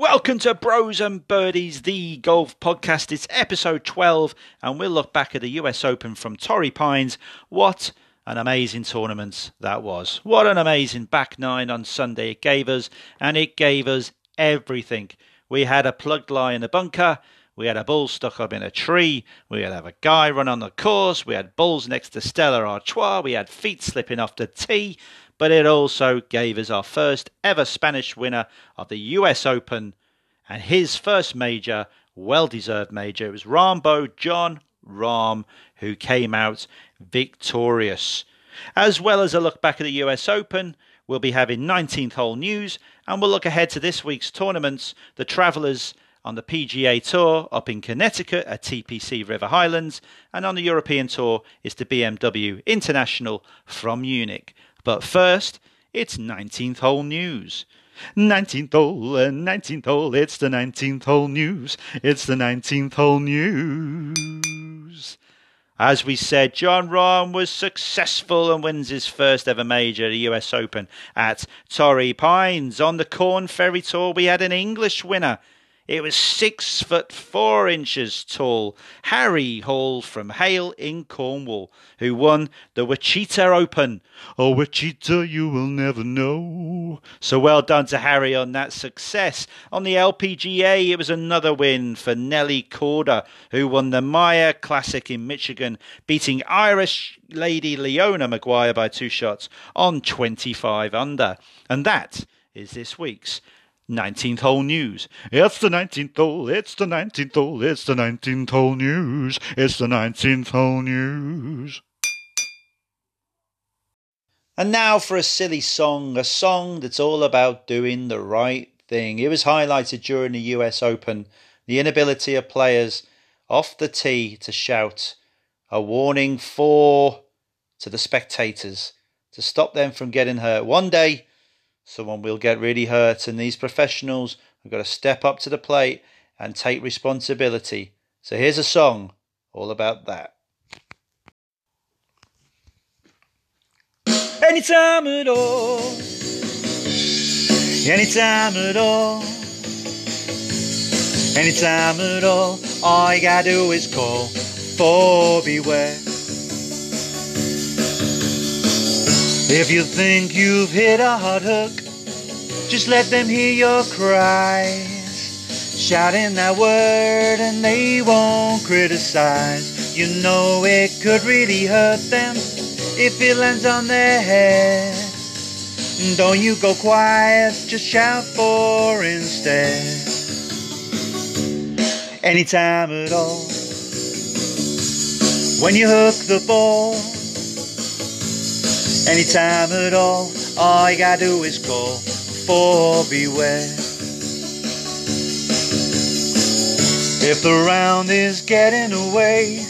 Welcome to Bros and Birdies, the golf podcast. It's episode 12, and we'll look back at the US Open from Torrey Pines. What an amazing tournament that was. What an amazing back nine on Sunday it gave us, and it gave us everything. We had a plugged lie in the bunker. We had a bull stuck up in a tree. We had a guy run on the course. We had bulls next to Stella Artois. We had feet slipping off the tee but it also gave us our first ever Spanish winner of the US Open and his first major, well deserved major. It was Rambo Jon Rahm who came out victorious. As well as a look back at the US Open, we'll be having 19th hole news and we'll look ahead to this week's tournaments. The Travellers on the PGA Tour up in Connecticut at TPC River Highlands, and on the European Tour is the BMW International from Munich. But first, it's 19th hole news. 19th hole and 19th hole, it's the 19th hole news. It's the 19th hole news. As we said, Jon Rahm was successful and wins his first ever major, the US Open, at Torrey Pines. On the Corn Ferry Tour, we had an English winner it was six foot four inches tall. Harry Hall from Hale in Cornwall, who won the Wichita Open. Oh, Wichita, you will never know. So well done to Harry on that success. On the LPGA, it was another win for Nelly Korda, who won the Meijer Classic in Michigan, beating Irish lady Leona Maguire by two shots on 25 under. And that is this week's 19th hole news. It's the 19th hole, it's the 19th hole, it's the 19th hole news. It's the 19th hole news. And now for a silly song, a song that's all about doing the right thing. It was highlighted during the US Open, the inability of players off the tee to shout a warning fore to the spectators to stop them from getting hurt. One day someone will get really hurt, and these professionals have got to step up to the plate and take responsibility. So here's a song all about that. Anytime at all, anytime at all, anytime at all, all you gotta do is call fore beware. If you think you've hit a hot hook, just let them hear your cries. Shouting that word and they won't criticize. You know it could really hurt them if it lands on their head. Don't you go quiet, just shout fore instead. Anytime at all. When you hook the ball Anytime at all, all you gotta do is call fore beware. If the round is getting away,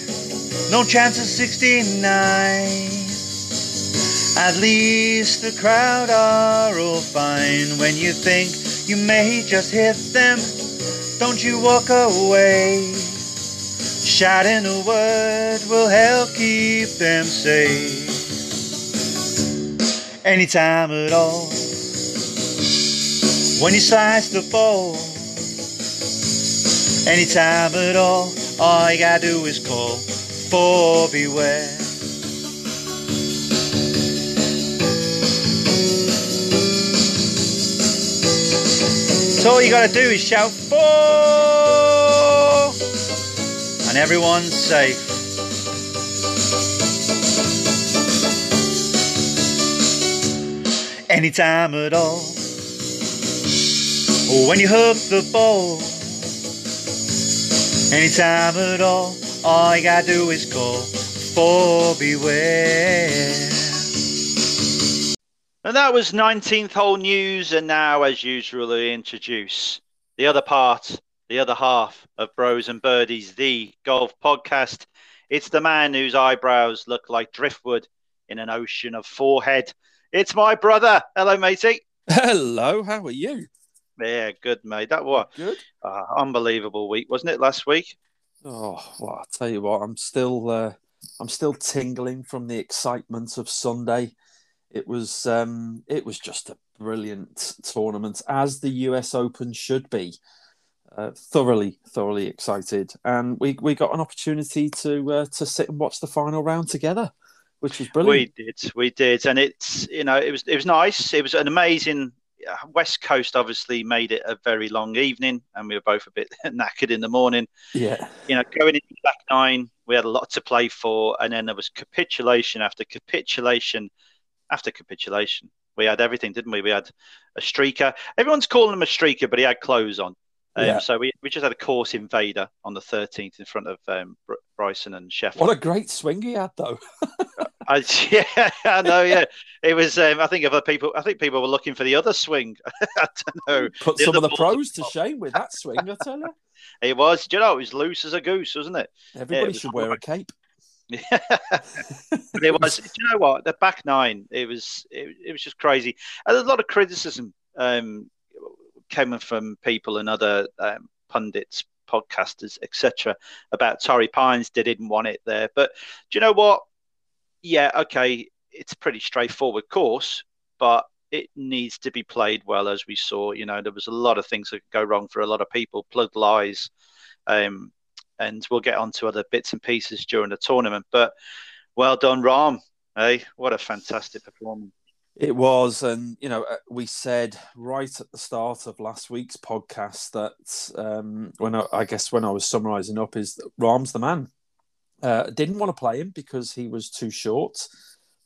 no chance of 69. At least the crowd are all fine. When you think you may just hit them, don't you walk away. Shouting a word will help keep them safe anytime at all. When you slice the ball, anytime at all, all you gotta do is call fore beware. So all you gotta do is shout fore, and everyone's safe. anytime at all. Or when you hook the ball, anytime at all, all you gotta do is call fore beware. And that was 19th hole news, and now, as usual, we introduce the other part, the other half of Bros and Birdies, the golf podcast. It's the man whose eyebrows look like driftwood in an ocean of forehead. It's my brother. Hello, matey. Hello, how are you? Yeah, good, mate. That was good. Uh, unbelievable week, wasn't it? Last week. Oh, well, I'll tell you what. I'm still, uh, I'm still tingling from the excitement of Sunday. It was um, it was just a brilliant tournament, as the US Open should be. Uh, thoroughly, thoroughly excited, and we we got an opportunity to uh, to sit and watch the final round together, which was brilliant. We did, we did, and it's you know it was it was nice. It was an amazing. Uh, West Coast obviously made it a very long evening, and we were both a bit knackered in the morning. Yeah, You know, going into back nine, we had a lot to play for, and then there was capitulation after capitulation after capitulation. We had everything, didn't we? We had a streaker. Everyone's calling him a streaker, but he had clothes on. Um, Yeah. So we, we just had a course invader on the 13th in front of um, Br- Bryson and Scheffler. what a great swing he had, though. I, yeah, I know. Yeah, it was. Um, I think other people. I think people were looking for the other swing. I don't know. Put The some of the pros to shame with that swing, I tell you. It was. Do you know? It was loose as a goose, wasn't it? Everybody was should wear a cape. but it was. Do you know what? The back nine. It was. It, it was just crazy. And there's a lot of criticism um, coming from people and other um, pundits, podcasters, etc. About Torrey Pines. They didn't want it there. But do you know what? Yeah. Okay. It's a pretty straightforward course, but it needs to be played well, as we saw. You know, there was a lot of things that could go wrong for a lot of people. Plug lies. Um, and we'll get on to other bits and pieces during the tournament. But well done, Rahm. Hey, what a fantastic performance. It was, and you know, uh, we said right at the start of last week's podcast that um, when I, I guess when I was summarising up is that Rahm's the man. Uh, didn't want to play him because he was too short,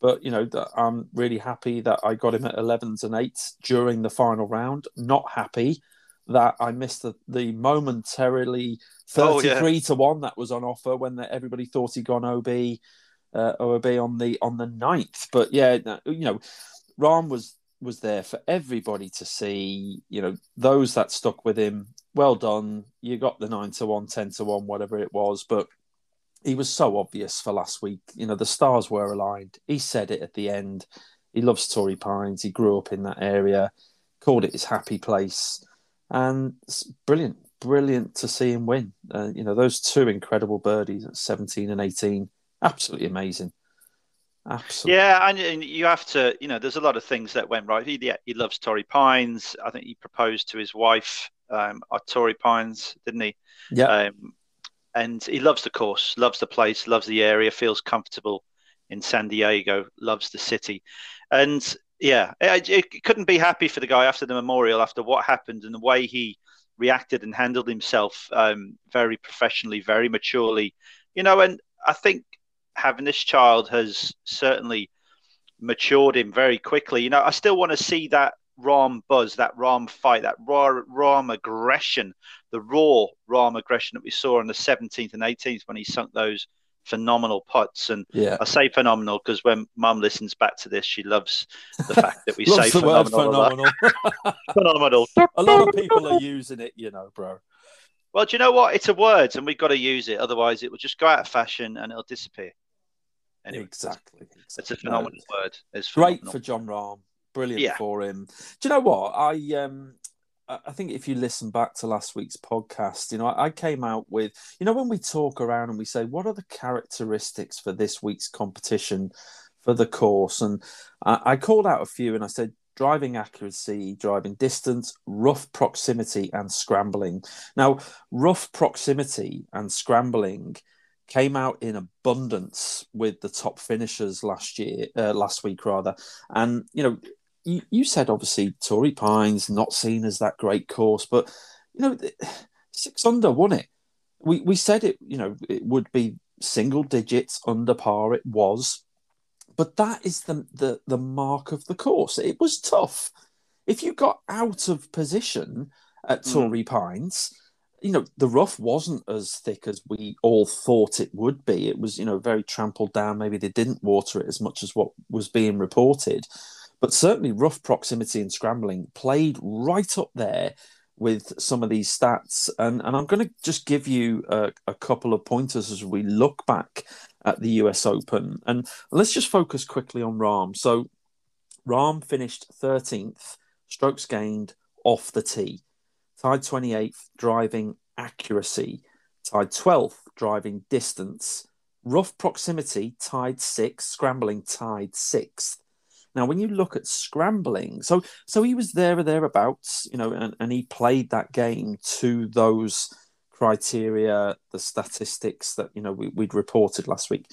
but you know, that I'm really happy that I got him at 11s and 8s during the final round. Not happy that I missed the, the momentarily Oh, yeah. 33 to 1 that was on offer when the, everybody thought he'd gone OB uh, OB on the on the ninth, But yeah, you know, Rahm was was there for everybody to see. You know, those that stuck with him, well done. You got the 9 to 1, 10 to 1, whatever it was, but he was so obvious for last week. You know, the stars were aligned. He said it at the end. He loves Torrey Pines. He grew up in that area, called it his happy place, and it's brilliant, brilliant to see him win. Uh, you know, those two incredible birdies at 17 and 18, absolutely amazing. Absolutely. Yeah, and, and you have to, you know, there's a lot of things that went right. He, he loves Torrey Pines. I think he proposed to his wife um, at Torrey Pines, didn't he? Yeah. Um, and he loves the course, loves the place, loves the area, feels comfortable in San Diego, loves the city. And yeah, it, it couldn't be happy for the guy after the memorial, after what happened and the way he reacted and handled himself um, very professionally, very maturely. You know, and I think having this child has certainly matured him very quickly. You know, I still want to see that Rahm buzz, that Rahm fight, that raw Rahm aggression, the raw Rahm aggression that we saw on the 17th and 18th when he sunk those phenomenal putts. And Yeah. I say phenomenal because when Mum listens back to this, she loves the fact that we say Loves the word phenomenal. phenomenal. phenomenal. a lot of people are using it, you know, bro. Well, do you know what? It's a word, and we've got to use it. Otherwise, it will just go out of fashion and it'll disappear. Anyway, Exactly. it's a exactly. phenomenal word. It's Great for Jon Rahm. Brilliant Yeah. for him. Do you know what? I um I think if you listen back to last week's podcast, you know, I came out with, you know, when we talk around and we say, what are the characteristics for this week's competition for the course? And I called out a few and I said, driving accuracy, driving distance, rough proximity, and scrambling. Now, rough proximity and scrambling came out in abundance with the top finishers last year, uh, last week rather. And you know, you, you said obviously Torrey Pines not seen as that great course, but you know, six under won it. We we said it, you know, it would be single digits under par. It was, but that is the the the mark of the course. It was tough. If you got out of position at Mm. Torrey Pines, you know, the rough wasn't as thick as we all thought it would be. It was, you know, very trampled down. Maybe they didn't water it as much as what was being reported. But certainly, rough proximity and scrambling played right up there with some of these stats. And, and I'm going to just give you a, a couple of pointers as we look back at the US Open. And let's just focus quickly on Rahm. So, Rahm finished 13th, strokes gained off the tee tied 28th driving accuracy, tied 12th driving distance, rough proximity tied 6th, scrambling tied 6th. Now, when you look at scrambling, so so he was there or thereabouts, you know, and, and he played that game to those criteria, the statistics that you know we, would reported last week.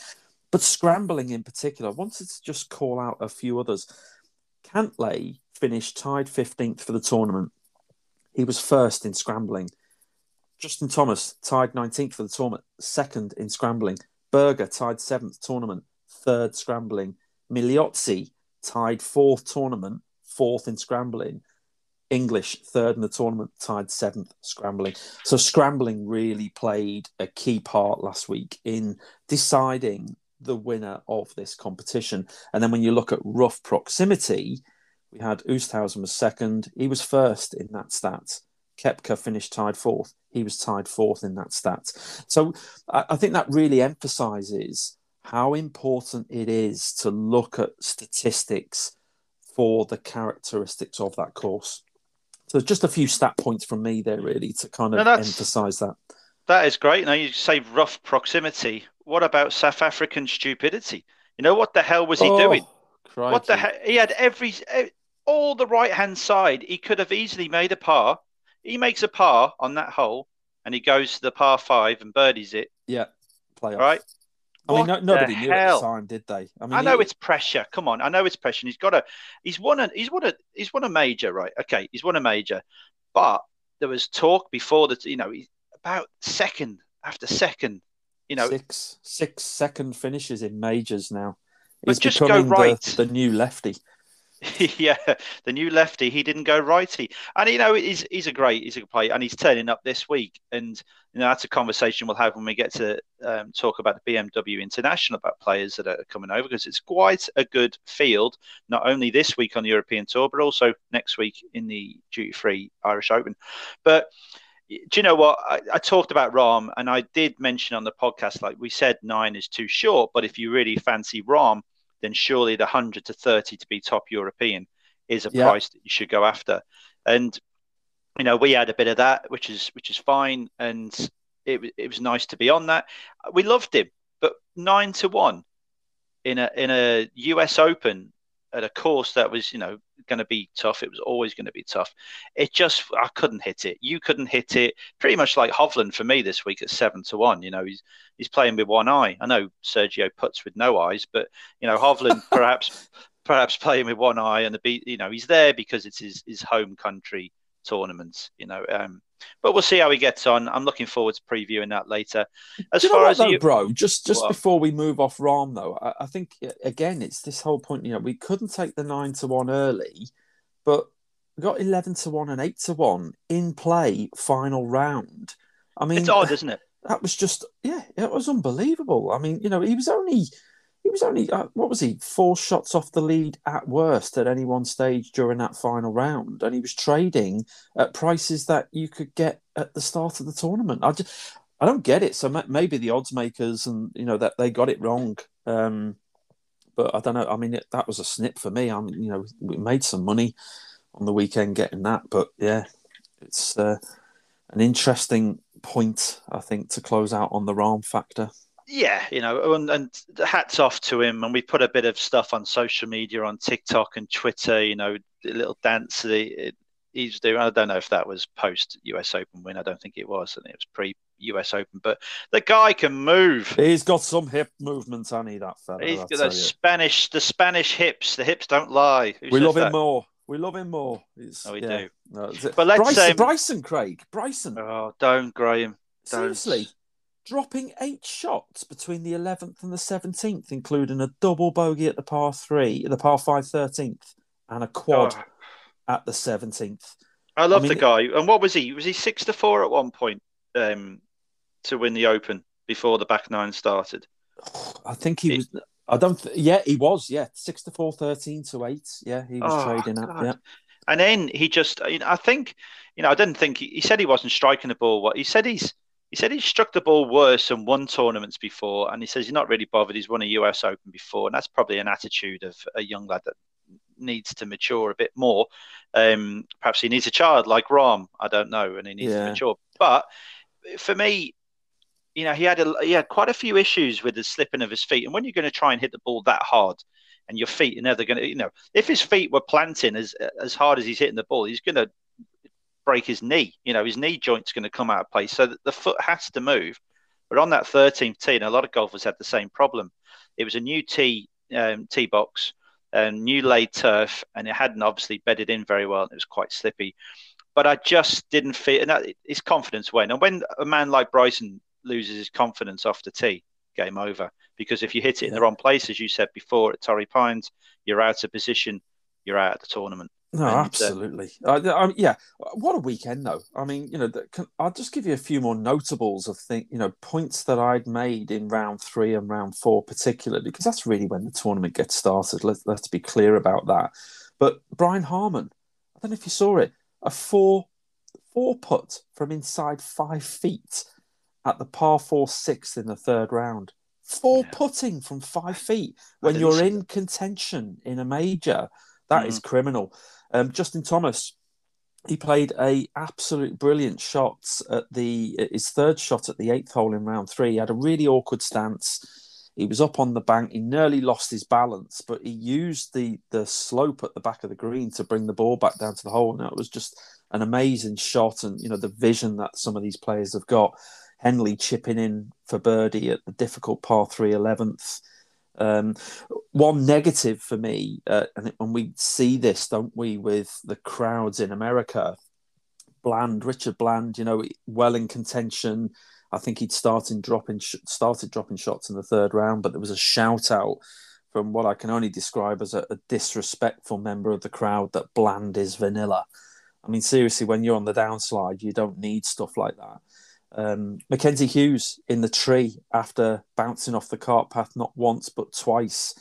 But scrambling in particular, I wanted to just call out a few others. Cantlay finished tied 15th for the tournament. He was first in scrambling. Justin Thomas tied 19th for the tournament, second in scrambling. Berger tied seventh tournament, third scrambling. Migliozzi tied fourth tournament, fourth in scrambling. English third in the tournament, tied seventh scrambling. So scrambling really played a key part last week in deciding the winner of this competition. And then when you look at rough proximity, we had Oosthuizen was second. He was first in that stat. Koepka finished tied fourth. He was tied fourth in that stat. So I, I think that really emphasizes how important it is to look at statistics for the characteristics of that course. So just a few stat points from me there, really, to kind of emphasise that. That is great. Now you say rough proximity. What about South African stupidity? You know what the hell was he oh, doing? Crikey. What the hell? He had every all the right hand side. He could have easily made a par. He makes a par on that hole, and he goes to the par five and birdies it. Yeah, playoff. Right. I mean, no, nobody knew hell? at the time, did they? I mean, I know he... it's pressure. Come on, I know it's pressure. he's got a, he's won a, he's won a, he's won a major, right? Okay, he's won a major, but there was talk before that, you know, about second after second, you know, six six second finishes in majors now. He's just go right. The, the new lefty. yeah, the new lefty. He didn't go righty, and you know he's he's a great he's a player, and he's turning up this week. And you know that's a conversation we'll have when we get to um, talk about the BMW International about players that are coming over because it's quite a good field. Not only this week on the European Tour, but also next week in the duty free Irish Open. But do you know what I, I, talked about Rahm, and I did mention on the podcast, like we said, nine is too short. But if you really fancy Rahm, then surely the 100 to 30 to be top European is a yeah. price that you should go after. And you know, we had a bit of that, which is which is fine, and it it was nice to be on that. We loved him, but nine to one in a in a US Open at a course that was you know going to be tough. It was always going to be tough. It just I couldn't hit it. You couldn't hit it. Pretty much like Hovland for me this week at seven to one. You know he's he's playing with one eye. I know Sergio puts with no eyes, but you know Hovland perhaps perhaps playing with one eye and the beat. You know he's there because it's his his home country tournament. You know. Um, but we'll see how he gets on. I'm looking forward to previewing that later. As far as though, you... bro, just just before we move off Rahm, though, I, I, think again it's this whole point. You know, we couldn't take the nine to one early, but we got eleven to one and eight to one in play final round. I mean, it's odd, isn't it? That was just yeah, it was unbelievable. I mean, you know, he was only he was only uh, what was he four shots off the lead at worst at any one stage during that final round, and he was trading at prices that you could get at the start of the tournament. I just I don't get it. So maybe the odds makers and you know that they got it wrong. Um, but I don't know. I mean, it, that was a snip for me. I'm you know we made some money on the weekend getting that, but yeah, it's uh, an interesting point I think to close out on the Rahm factor yeah, you know, and, and hats off to him. And we put a bit of stuff on social media, on TikTok and Twitter. You know, the little dance that he's doing. I don't know if that was post US Open win. I don't think it was, I think it was pre US Open. But the guy can move. He's got some hip movements, honey. That fella. He's got the Spanish, the Spanish hips. The hips don't lie. Who we love him more. We love him more. It's, oh, we yeah. do. No, but let's Bryson, um, Bryson, Craig, Bryson. Oh, don't Graham. Don't. Seriously, dropping eight shots between the 11th and the 17th, including a double bogey at the par three, the par five 13th, and a quad oh. at the 17th. I love I mean, the guy. And what was he? Was he six to four at one point um, to win the Open before the back nine started? I think he was. I don't. Th- yeah, he was. Yeah, six to four, 13 to eight. Yeah, he was oh, trading at. Yeah. And then he just. You know, I think. You know, I didn't think he, he said he wasn't striking the ball. What he said he's he said he struck the ball worse and won tournaments before, and he says he's not really bothered. He's won a US Open before, and that's probably an attitude of a young lad that needs to mature a bit more. Um, perhaps he needs a child like Rahm. I don't know, and he needs yeah. to mature. But for me, you know, he had a, he had quite a few issues with the slipping of his feet, and when you're going to try and hit the ball that hard, and your feet are never going to, you know, if his feet were planting as as hard as he's hitting the ball, he's going to break his knee. You know, his knee joint's going to come out of place. So the foot has to move. But on that 13th tee, and a lot of golfers had the same problem. It was a new tee um, tee box, and new laid turf, and it hadn't obviously bedded in very well. And it was quite slippy. But I just didn't feel, and that, his confidence went. And when a man like Bryson loses his confidence off the tee, game over. Because if you hit it in the wrong place, as you said before at Torrey Pines, you're out of position, you're out of the tournament. No, and, uh, absolutely. Uh, I, yeah, what a weekend though. I mean, you know, can, I'll just give you a few more notables of think, you know, points that I'd made in round three and round four, particularly because that's really when the tournament gets started. Let's let's be clear about that. But Brian Harman, I don't know if you saw it, a four four putt from inside five feet at the par four sixth in the third round. Four yeah. putting from five feet when you're in contention in a major. That mm. is criminal. Um, Justin Thomas, he played a absolute brilliant shot at the his third shot at the eighth hole in round three. He had a really awkward stance. He was up on the bank. He nearly lost his balance, but he used the the slope at the back of the green to bring the ball back down to the hole. And it was just an amazing shot, and you know the vision that some of these players have got. Henley chipping in for birdie at the difficult par three 11th. Um, one negative for me, uh, and, we see this, don't we, with the crowds in America. Bland, Richard Bland, you know, well in contention. I think he'd started dropping started dropping shots in the third round, but there was a shout out from what I can only describe as a, a disrespectful member of the crowd that Bland is vanilla. I mean, seriously, when you're on the downslide, you don't need stuff like that. Um, Mackenzie Hughes in the tree after bouncing off the cart path not once but twice,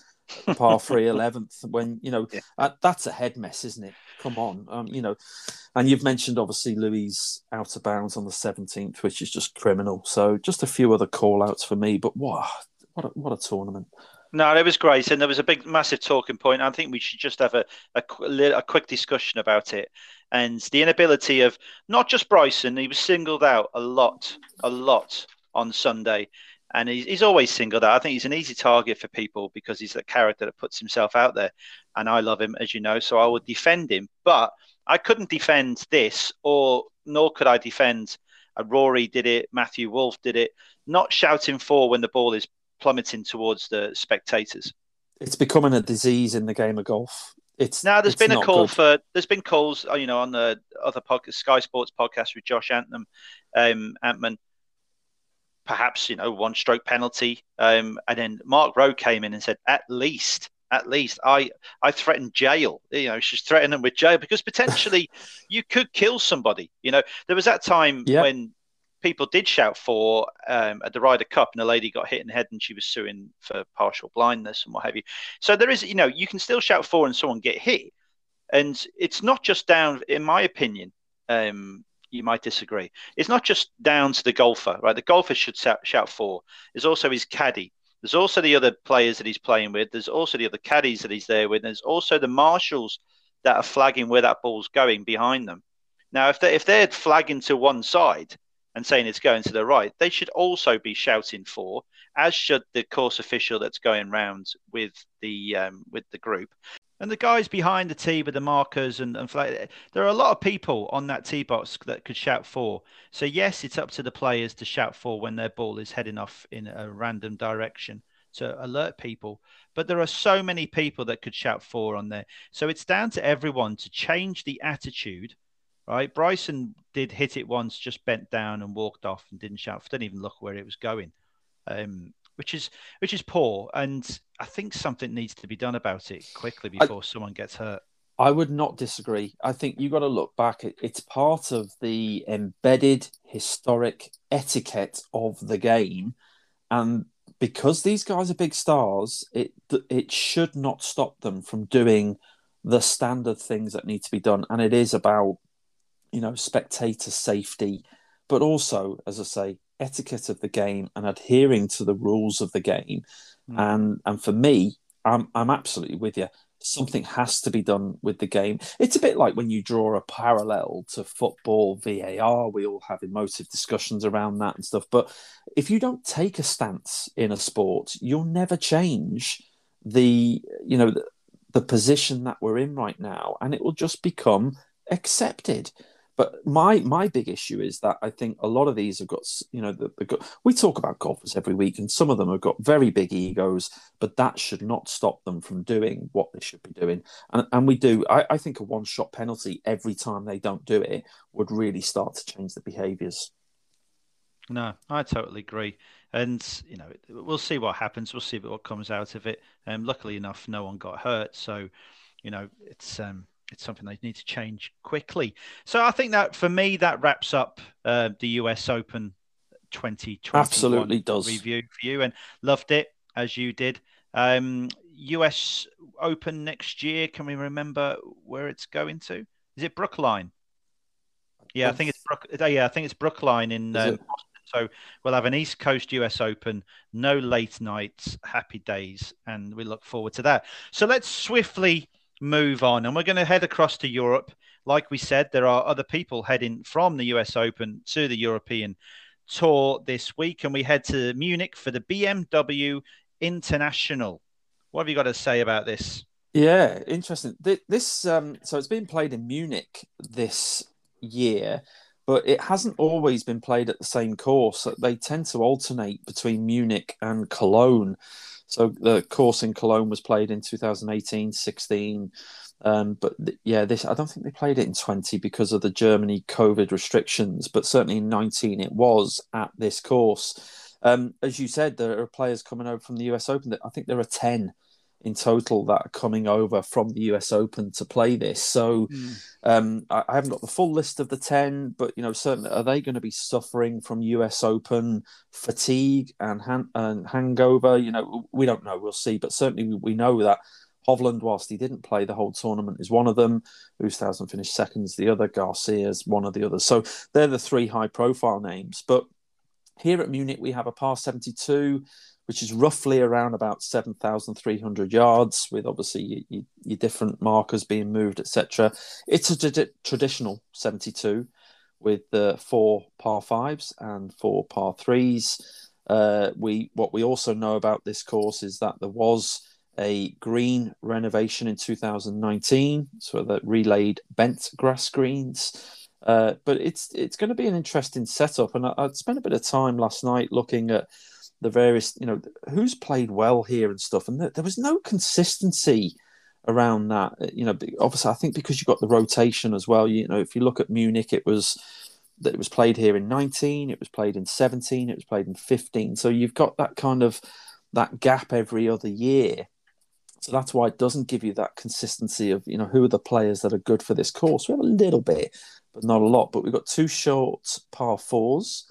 par three eleventh. When you know yeah. uh, that's a head mess, isn't it? Come on, um, you know. And you've mentioned obviously Louis out of bounds on the seventeenth, which is just criminal. So just a few other call outs for me, but what what a, what a tournament. No, it was great, and there was a big, massive talking point. I think we should just have a, a, a quick discussion about it and the inability of not just Bryson, he was singled out a lot, a lot on Sunday. And he's, he's always singled out. I think he's an easy target for people because he's a character that puts himself out there. And I love him, as you know, so I would defend him. But I couldn't defend this, or nor could I defend uh, Rory did it, Matthew Wolff did it, not shouting fore when the ball is plummeting towards the spectators. It's becoming a disease in the game of golf. It's now there's it's been a call good. for there's been calls uh, you know on the other podcast Sky Sports podcast with Josh Antmann, um, Antmann perhaps you know one stroke penalty um, and then Mark Roe came in and said at least at least I I threatened jail you know she's threatening them with jail because potentially you could kill somebody you know there was that time yeah. when people did shout fore um, at the Ryder Cup, and a lady got hit in the head, and she was suing for partial blindness and what have you. So there is, you know, you can still shout fore and someone get hit, and it's not just down, in my opinion. Um, you might disagree. It's not just down to the golfer, right? The golfer should shout, fore. There's also his caddy. There's also the other players that he's playing with. There's also the other caddies that he's there with. There's also the marshals that are flagging where that ball's going behind them. Now, if they if they're flagging to one side, and saying it's going to the right, they should also be shouting fore, as should the course official that's going round with the um, with the group. And the guys behind the tee with the markers and, and flag, there are a lot of people on that tee box that could shout fore. So yes, it's up to the players to shout fore when their ball is heading off in a random direction to alert people. But there are so many people that could shout fore on there. So it's down to everyone to change the attitude right? Bryson did hit it once, just bent down and walked off and didn't shout, didn't even look where it was going, um, which is which is poor. And I think something needs to be done about it quickly before I, someone gets hurt. I would not disagree. I think you've got to look back. It's part of the embedded historic etiquette of the game, and because these guys are big stars, it it should not stop them from doing the standard things that need to be done. And it is about you know, spectator safety, but also, as I say, etiquette of the game and adhering to the rules of the game. Mm. And and for me, I'm I'm absolutely with you. Something has to be done with the game. It's a bit like when you draw a parallel to football, VAR. We all have emotive discussions around that and stuff. But if you don't take a stance in a sport, you'll never change the you know the, the position that we're in right now, and it will just become accepted. But my my big issue is that I think a lot of these have got you know the, the, we talk about golfers every week, and some of them have got very big egos, but that should not stop them from doing what they should be doing. And and we do. I, I think a one shot penalty every time they don't do it would really start to change the behaviours. No, I totally agree. And you know, we'll see what happens. We'll see what comes out of it. Um, luckily enough, no one got hurt, so you know, it's um, it's something they need to change quickly. So I think that for me, that wraps up uh, the US Open 2020 absolutely does review for you, and loved it as you did. Um, US Open next year. Can we remember where it's going to? Is it Brookline? Yeah, I think it's Brook. Yeah, I think it's Brookline in um, so we'll have an East Coast US Open, no late nights, happy days, and we look forward to that. So let's swiftly move on, and we're going to head across to Europe. Like we said, there are other people heading from the US Open to the European Tour this week, and we head to Munich for the BMW International. What have you got to say about this? Yeah, interesting. This um, so it's been played in Munich this year, but it hasn't always been played at the same course. They tend to alternate between Munich and Cologne. So the course in Cologne was played in 2018, 16. Um, but th- yeah, this I don't think they played it in 20 because of the Germany COVID restrictions, but certainly in 19 it was at this course. Um, as you said, there are players coming over from the US Open. That I think there are 10 in total that are coming over from the US Open to play this. So mm. um, I, I, haven't got the full list of the 10, but you know, certainly are they going to be suffering from US Open fatigue and, han- and hangover? You know, we don't know. We'll see. But certainly we, we know that Hovland, whilst he didn't play the whole tournament, is one of them. Oosthuizen finished seconds, the other. Garcia's one of the others. So they're the three high profile names. But here at Munich, we have a par 72 which is roughly around about 7,300 yards, with obviously your, your, different markers being moved, etc. It's a traditional 72 with the uh, four par fives and four par threes. Uh, we what we also know about this course is that there was a green renovation in 2019, so that relayed bent grass greens. Uh, but it's it's going to be an interesting setup, and I, I spent a bit of time last night looking at the various, you know, who's played well here and stuff. And there was no consistency around that. You know, obviously, I think because you've got the rotation as well. You know, if you look at Munich, it was that it was played here in 19, it was played in 17, it was played in 15. So you've got that kind of that gap every other year. So that's why it doesn't give you that consistency of, you know, who are the players that are good for this course. We have a little bit, but not a lot. But we've got two short par fours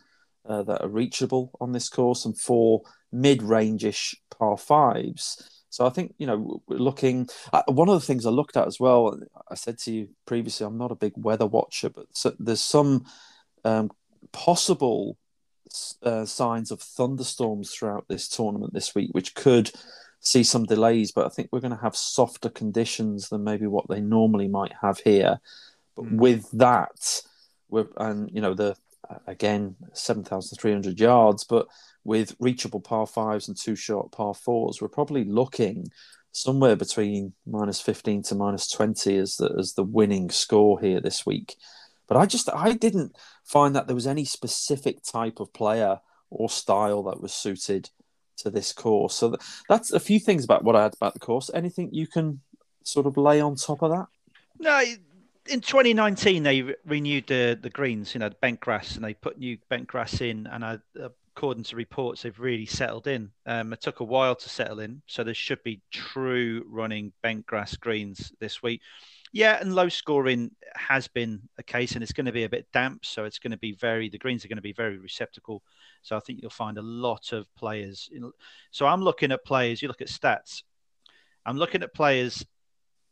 uh, that are reachable on this course and four mid-range-ish par fives. So I think you know we're looking. Uh, one of the things I looked at as well. I said to you previously, I'm not a big weather watcher, but so, there's some um, possible uh, signs of thunderstorms throughout this tournament this week, which could see some delays. But I think we're going to have softer conditions than maybe what they normally might have here. But mm. with that, we're, and you know the again, 7,300 yards, but with reachable par fives and two short par fours, we're probably looking somewhere between minus 15 to minus 20 as the, as the winning score here this week. But I just, I didn't find that there was any specific type of player or style that was suited to this course. So that's a few things about what I had about the course. Anything you can sort of lay on top of that? No, in 2019 they re- renewed the the greens, you know, the bent grass, and they put new bent grass in. And I, according to reports, they've really settled in. Um, it took a while to settle in, so there should be true running bent grass greens this week. Yeah, and low scoring has been a case, and it's going to be a bit damp, so it's going to be very. The greens are going to be very receptacle. So I think you'll find a lot of players. So I'm looking at players. You look at stats. I'm looking at players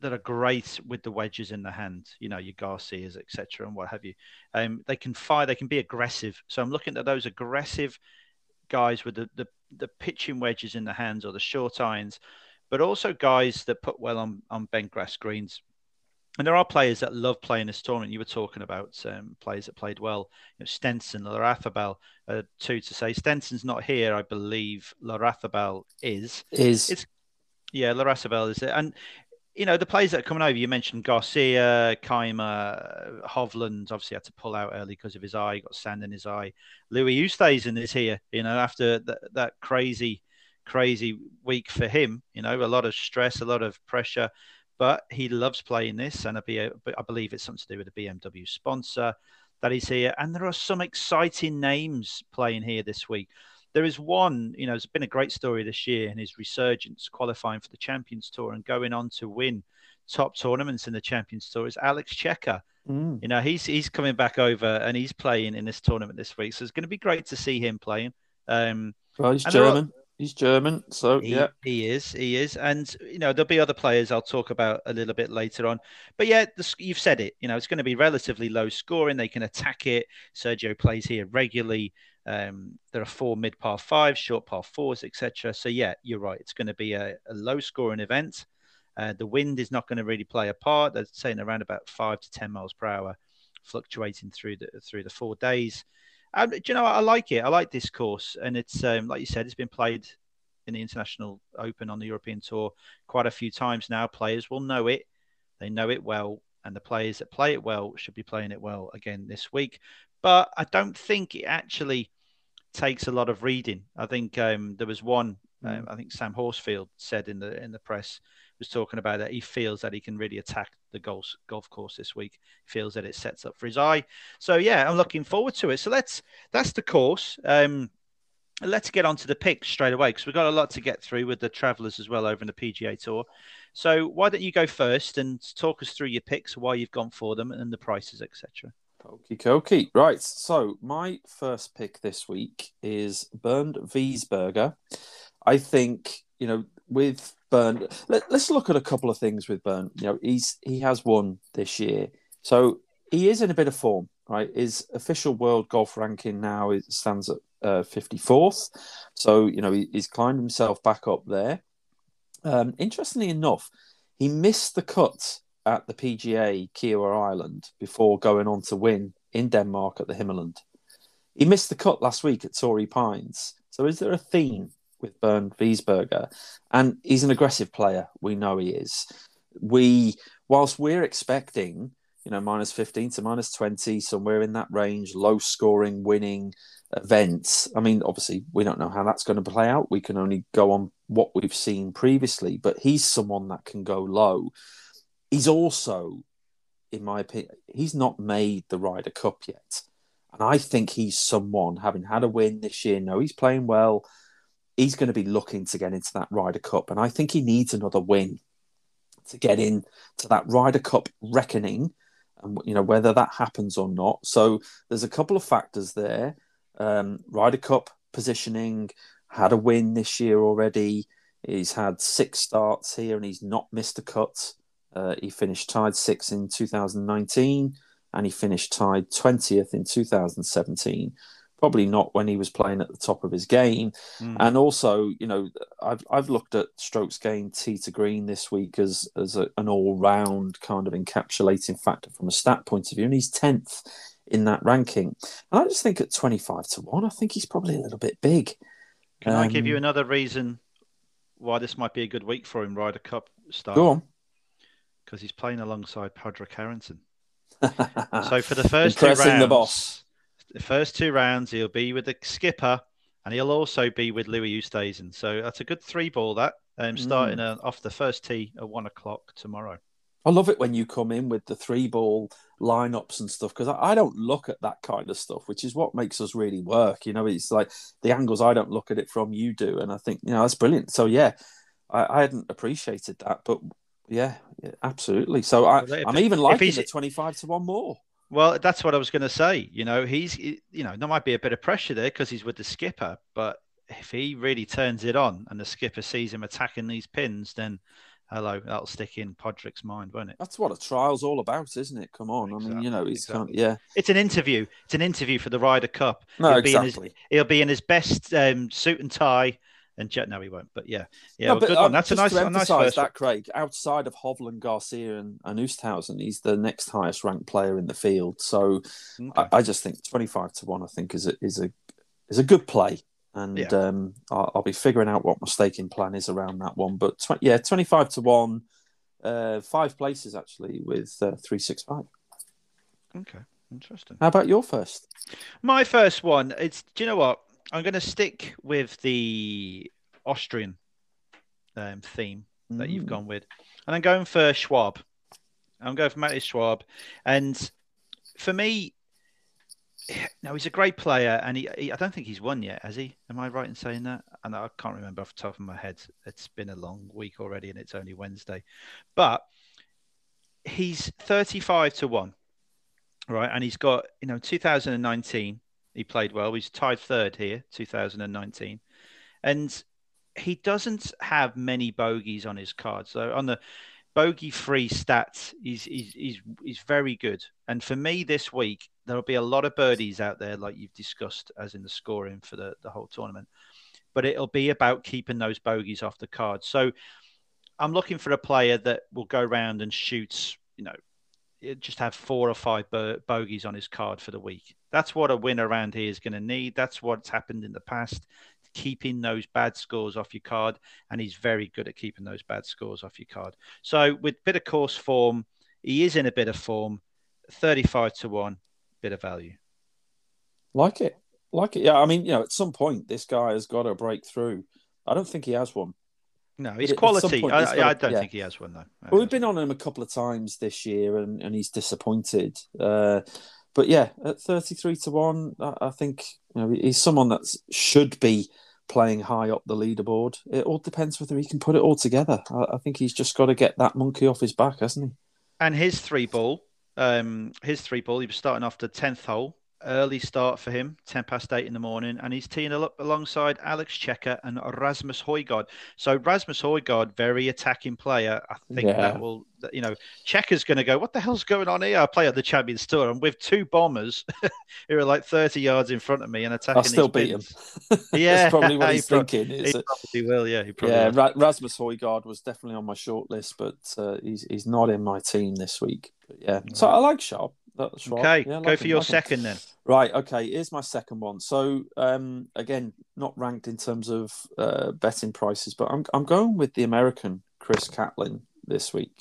that are great with the wedges in the hand, you know, your Garcias, etc., and what have you. Um, they can fire, they can be aggressive. So I'm looking at those aggressive guys with the, the, the pitching wedges in the hands or the short irons, but also guys that put well on, on bent grass greens. And there are players that love playing this tournament. You were talking about um, players that played well. You know, Stenson, Larrazabal, uh, two to say. Stenson's not here, I believe. Larrazabal is. Is. It's Yeah, Larrazabal is it, and you know the players that are coming over. You mentioned Garcia, Kaymer, Hovland. Obviously had to pull out early because of his eye. He got sand in his eye. Louis Oosthuizen is here. You know after that, that crazy, crazy week for him. You know a lot of stress, a lot of pressure, but he loves playing this, and I believe it's something to do with the BMW sponsor that he's here. And there are some exciting names playing here this week. There is one, you know, it's been a great story this year in his resurgence, qualifying for the Champions Tour and going on to win top tournaments in the Champions Tour is Alex Cejka. Mm. You know, he's he's coming back over and he's playing in this tournament this week, so it's going to be great to see him playing. Um, well, he's German. He's German, so he, yeah, he is. He is, and you know there'll be other players I'll talk about a little bit later on. But yeah, the, you've said it. You know it's going to be relatively low scoring. They can attack it. Sergio plays here regularly. Um, there are four mid par fives, short par fours, etc. So yeah, you're right. It's going to be a, a low scoring event. Uh, the wind is not going to really play a part. They're saying around about five to ten miles per hour, fluctuating through the through the four days. Um, do you know, I like it. I like this course, and it's um, like you said, it's been played in the International Open on the European Tour quite a few times now. Players will know it; they know it well, and the players that play it well should be playing it well again this week. But I don't think it actually takes a lot of reading. I think um, there was one. Mm. Um, I think Sam Horsfield said in the in the press was talking about that he feels that he can really attack the golf golf course this week. He feels that it sets up for his eye. So yeah, I'm looking forward to it. So let's that's the course. Um, let's get on to the picks straight away because we've got a lot to get through with the travellers as well over in the PGA Tour. So why don't you go first and talk us through your picks, why you've gone for them, and the prices, etc. Okie dokie. Right. So my first pick this week is Bernd Wiesberger. I think you know with Bernd. Let, us look at a couple of things with Bernd. You know, he's he has won this year, so he is in a bit of form. Right, his official world golf ranking now it stands at uh, 54th. So you know he, he's climbed himself back up there. Um, interestingly enough, he missed the cut at the PGA Kiawah Island before going on to win in Denmark at the Himmerland. He missed the cut last week at Torrey Pines. So is there a theme with Bernd Wiesberger, and he's an aggressive player. We know he is. We, whilst we're expecting, you know, minus fifteen to minus twenty, somewhere in that range, low scoring, winning events. I mean, obviously, we don't know how that's going to play out. We can only go on what we've seen previously, but he's someone that can go low. He's also, in my opinion, he's not made the Ryder Cup yet. And I think he's someone, having had a win this year, no, he's playing well he's going to be looking to get into that Ryder Cup, and I think he needs another win to get in to that Ryder Cup reckoning, and you know whether that happens or not. So there's a couple of factors there. Um, Ryder Cup positioning had a win this year already. He's had six starts here, and he's not missed a cut. Uh, he finished tied six in 2019, and he finished tied 20th in 2017 probably not when he was playing at the top of his game. Mm. And also, you know, I've I've looked at strokes gained tee to green this week as as a, an all round kind of encapsulating factor from a stat point of view, and he's tenth in that ranking. And I just think at twenty five to one, I think he's probably a little bit big. Can um, I give you um, another reason why this might be a good week for him, Ryder Cup style? Go on. Because he's playing alongside Padraig Harrington. so for the first two rounds, the boss the first two rounds he'll be with the skipper and he'll also be with Louis Oosthuizen. So that's a good three ball that um, starting mm. uh, off the first tee at one o'clock tomorrow. I love it when you come in with the three ball lineups and stuff because I, I, don't look at that kind of stuff, which is what makes us really work. You know, it's like the angles I don't look at it from, you do, and I think you know that's brilliant. So yeah, I, I hadn't appreciated that, but yeah, yeah absolutely. So I, am even liking the twenty-five to one more. Well, that's what I was going to say. You know, he's, you know, there might be a bit of pressure there because he's with the skipper, but if he really turns it on and the skipper sees him attacking these pins, then hello, that'll stick in Padraig's mind, won't it? That's what a trial's all about, isn't it? Come on, exactly, I mean, you know, he's exactly. kind of, yeah. It's an interview. It's an interview for the Ryder Cup. No, he'll exactly. Be his, he'll be in his best um, suit and tie and Jet, no, he won't. But yeah, yeah, no, well, but, good um, one. That's a nice, to a nice first. that, Craig. Outside of Hovland, Garcia, and, and Oosthuizen, he's the next highest ranked player in the field. So okay. I, I, just think twenty-five to one. I think is a is a is a good play. and Yeah. um, I'll, I'll be figuring out what my staking plan is around that one. But tw- yeah, twenty five to one, uh, five places actually with uh, three six five. Okay, interesting. How about your first? My first one. It's. Do you know what? I'm going to stick with the Austrian um, theme that you've Mm. gone with, and I'm going for Schwab. I'm going for Matty Schwab, and for me, now he's a great player, and he, he- I don't think he's won yet, has he? Am I right in saying that? And I can't remember off the top of my head. It's been a long week already, and it's only Wednesday, but he's 35 to one, right? And he's got you know 2019. He played well. He's tied third here, 2019, and he doesn't have many bogeys on his card. So on the bogey free stats, he's, he's he's he's very good. And for me this week, there'll be a lot of birdies out there, like you've discussed, as in the scoring for the, the whole tournament. But it'll be about keeping those bogeys off the card. So I'm looking for a player that will go round and shoots, you know, just have four or five bo- bogeys on his card for the week. That's what a win around here is going to need. That's what's happened in the past, keeping those bad scores off your card. And he's very good at keeping those bad scores off your card. So with bit of course form, he is in a bit of form. 35 to 1, bit of value. Like it, like it. Yeah, I mean, you know, at some point this guy has got to break through. I don't think he has one. No, he's quality. point I, he's I, don't yeah. think he has one, though. Well, we've been on him a couple of times this year, and, and he's disappointed. Uh, but yeah, at thirty-three to one, I, I think you know he's someone that should be playing high up the leaderboard. It all depends whether he can put it all together. I, I think he's just got to get that monkey off his back, hasn't he? And his three ball, um, his three ball, he was starting off the 10th hole. Early start for him, 10 past 8 in the morning, and he's teeing up alongside Alex Cejka and Rasmus Højgaard. So, Rasmus Højgaard, very attacking player. I think Yeah. that will, you know, Cejka's going to go, What the hell's going on here? I play at the Champions Tour. I'm with two bombers who are like 30 yards in front of me and attacking. I'll still beat him. Yeah, That's probably what he he's pro- thinking. He Is that- probably will, yeah. He probably yeah, will. Ra- Rasmus Højgaard was definitely on my short list, but uh, he's he's not in my team this week. But yeah, so I like Sharp. That's Schwab. Okay, Yeah, go for your second then. Right. Okay. Here's my second one. So um, again, not ranked in terms of uh, betting prices, but I'm I'm going with the American Chris Catlin this week.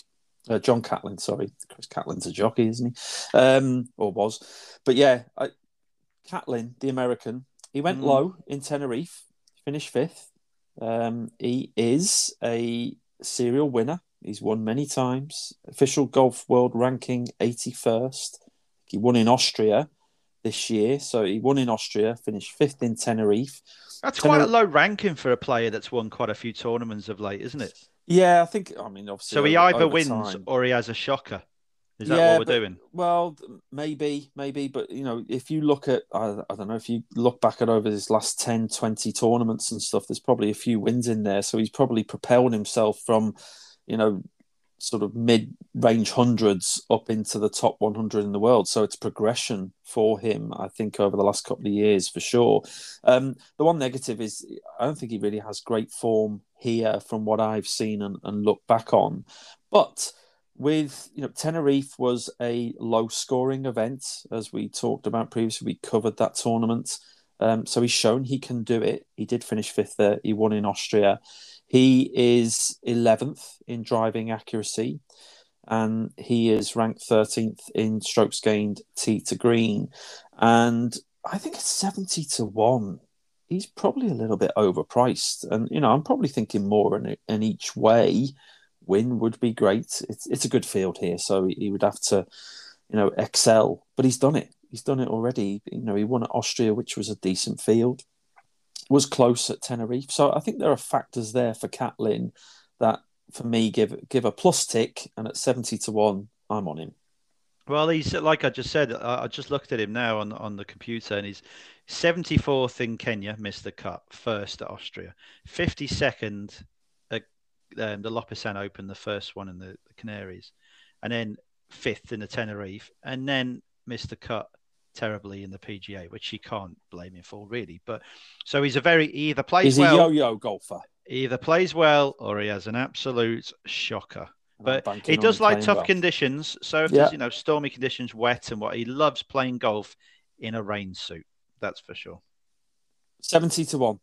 Uh, John Catlin, sorry, Chris Catlin's a jockey, isn't he? Um, or was, but yeah, I, Catlin, the American, he went Mm. low in Tenerife, finished fifth. Um, he is a serial winner. He's won many times. Official golf world ranking 81st. He won in Austria this year. So he won in Austria, finished fifth in Tenerife. That's quite a low ranking for a player that's won quite a few tournaments of late, isn't it? Yeah, I think, I mean, obviously. So he over- either over wins time- or he has a shocker. Is that Yeah, what we're but- doing? Well, maybe, maybe, but you know, if you look at, I, I don't know, if you look back at over his last 10, 20 tournaments and stuff, there's probably a few wins in there. So he's probably propelled himself from, you know, sort of mid range hundreds up into the top 100 in the world. So it's progression for him, I think, over the last couple of years for sure. Um, the one negative is I don't think he really has great form here from what I've seen and, and look back on. But with you know Tenerife was a low scoring event as we talked about previously. We covered that tournament, um, so he's shown he can do it. He did finish fifth there. He won in Austria. He is eleventh in driving accuracy, and he is ranked thirteenth in strokes gained tee to green. And I think it's seventy to one. He's probably a little bit overpriced, and you know I'm probably thinking more in, in each way win would be great. It's it's a good field here, so he would have to, you know, excel. But he's done it. He's done it already. You know, he won at Austria, which was a decent field. Was close at Tenerife, so I think there are factors there for Catlin that, for me, give give a plus tick. And at seventy to one, I'm on him. Well, he's like I just said. I just looked at him now on on the computer, and he's 74th in Kenya, missed the cut. First at Austria, 52nd at um, the Lopesan Open, the first one in the, the Canaries, and then fifth in the Tenerife, and then missed the cut terribly in the PGA, which he can't blame him for really. But so he's a very he either plays He's a yo-yo golfer. either plays well, or he has an absolute shocker. But he does like tough well. conditions. So if Yeah. there's you know stormy conditions, wet and what he loves playing golf in a rain suit. That's for sure. Seventy to one.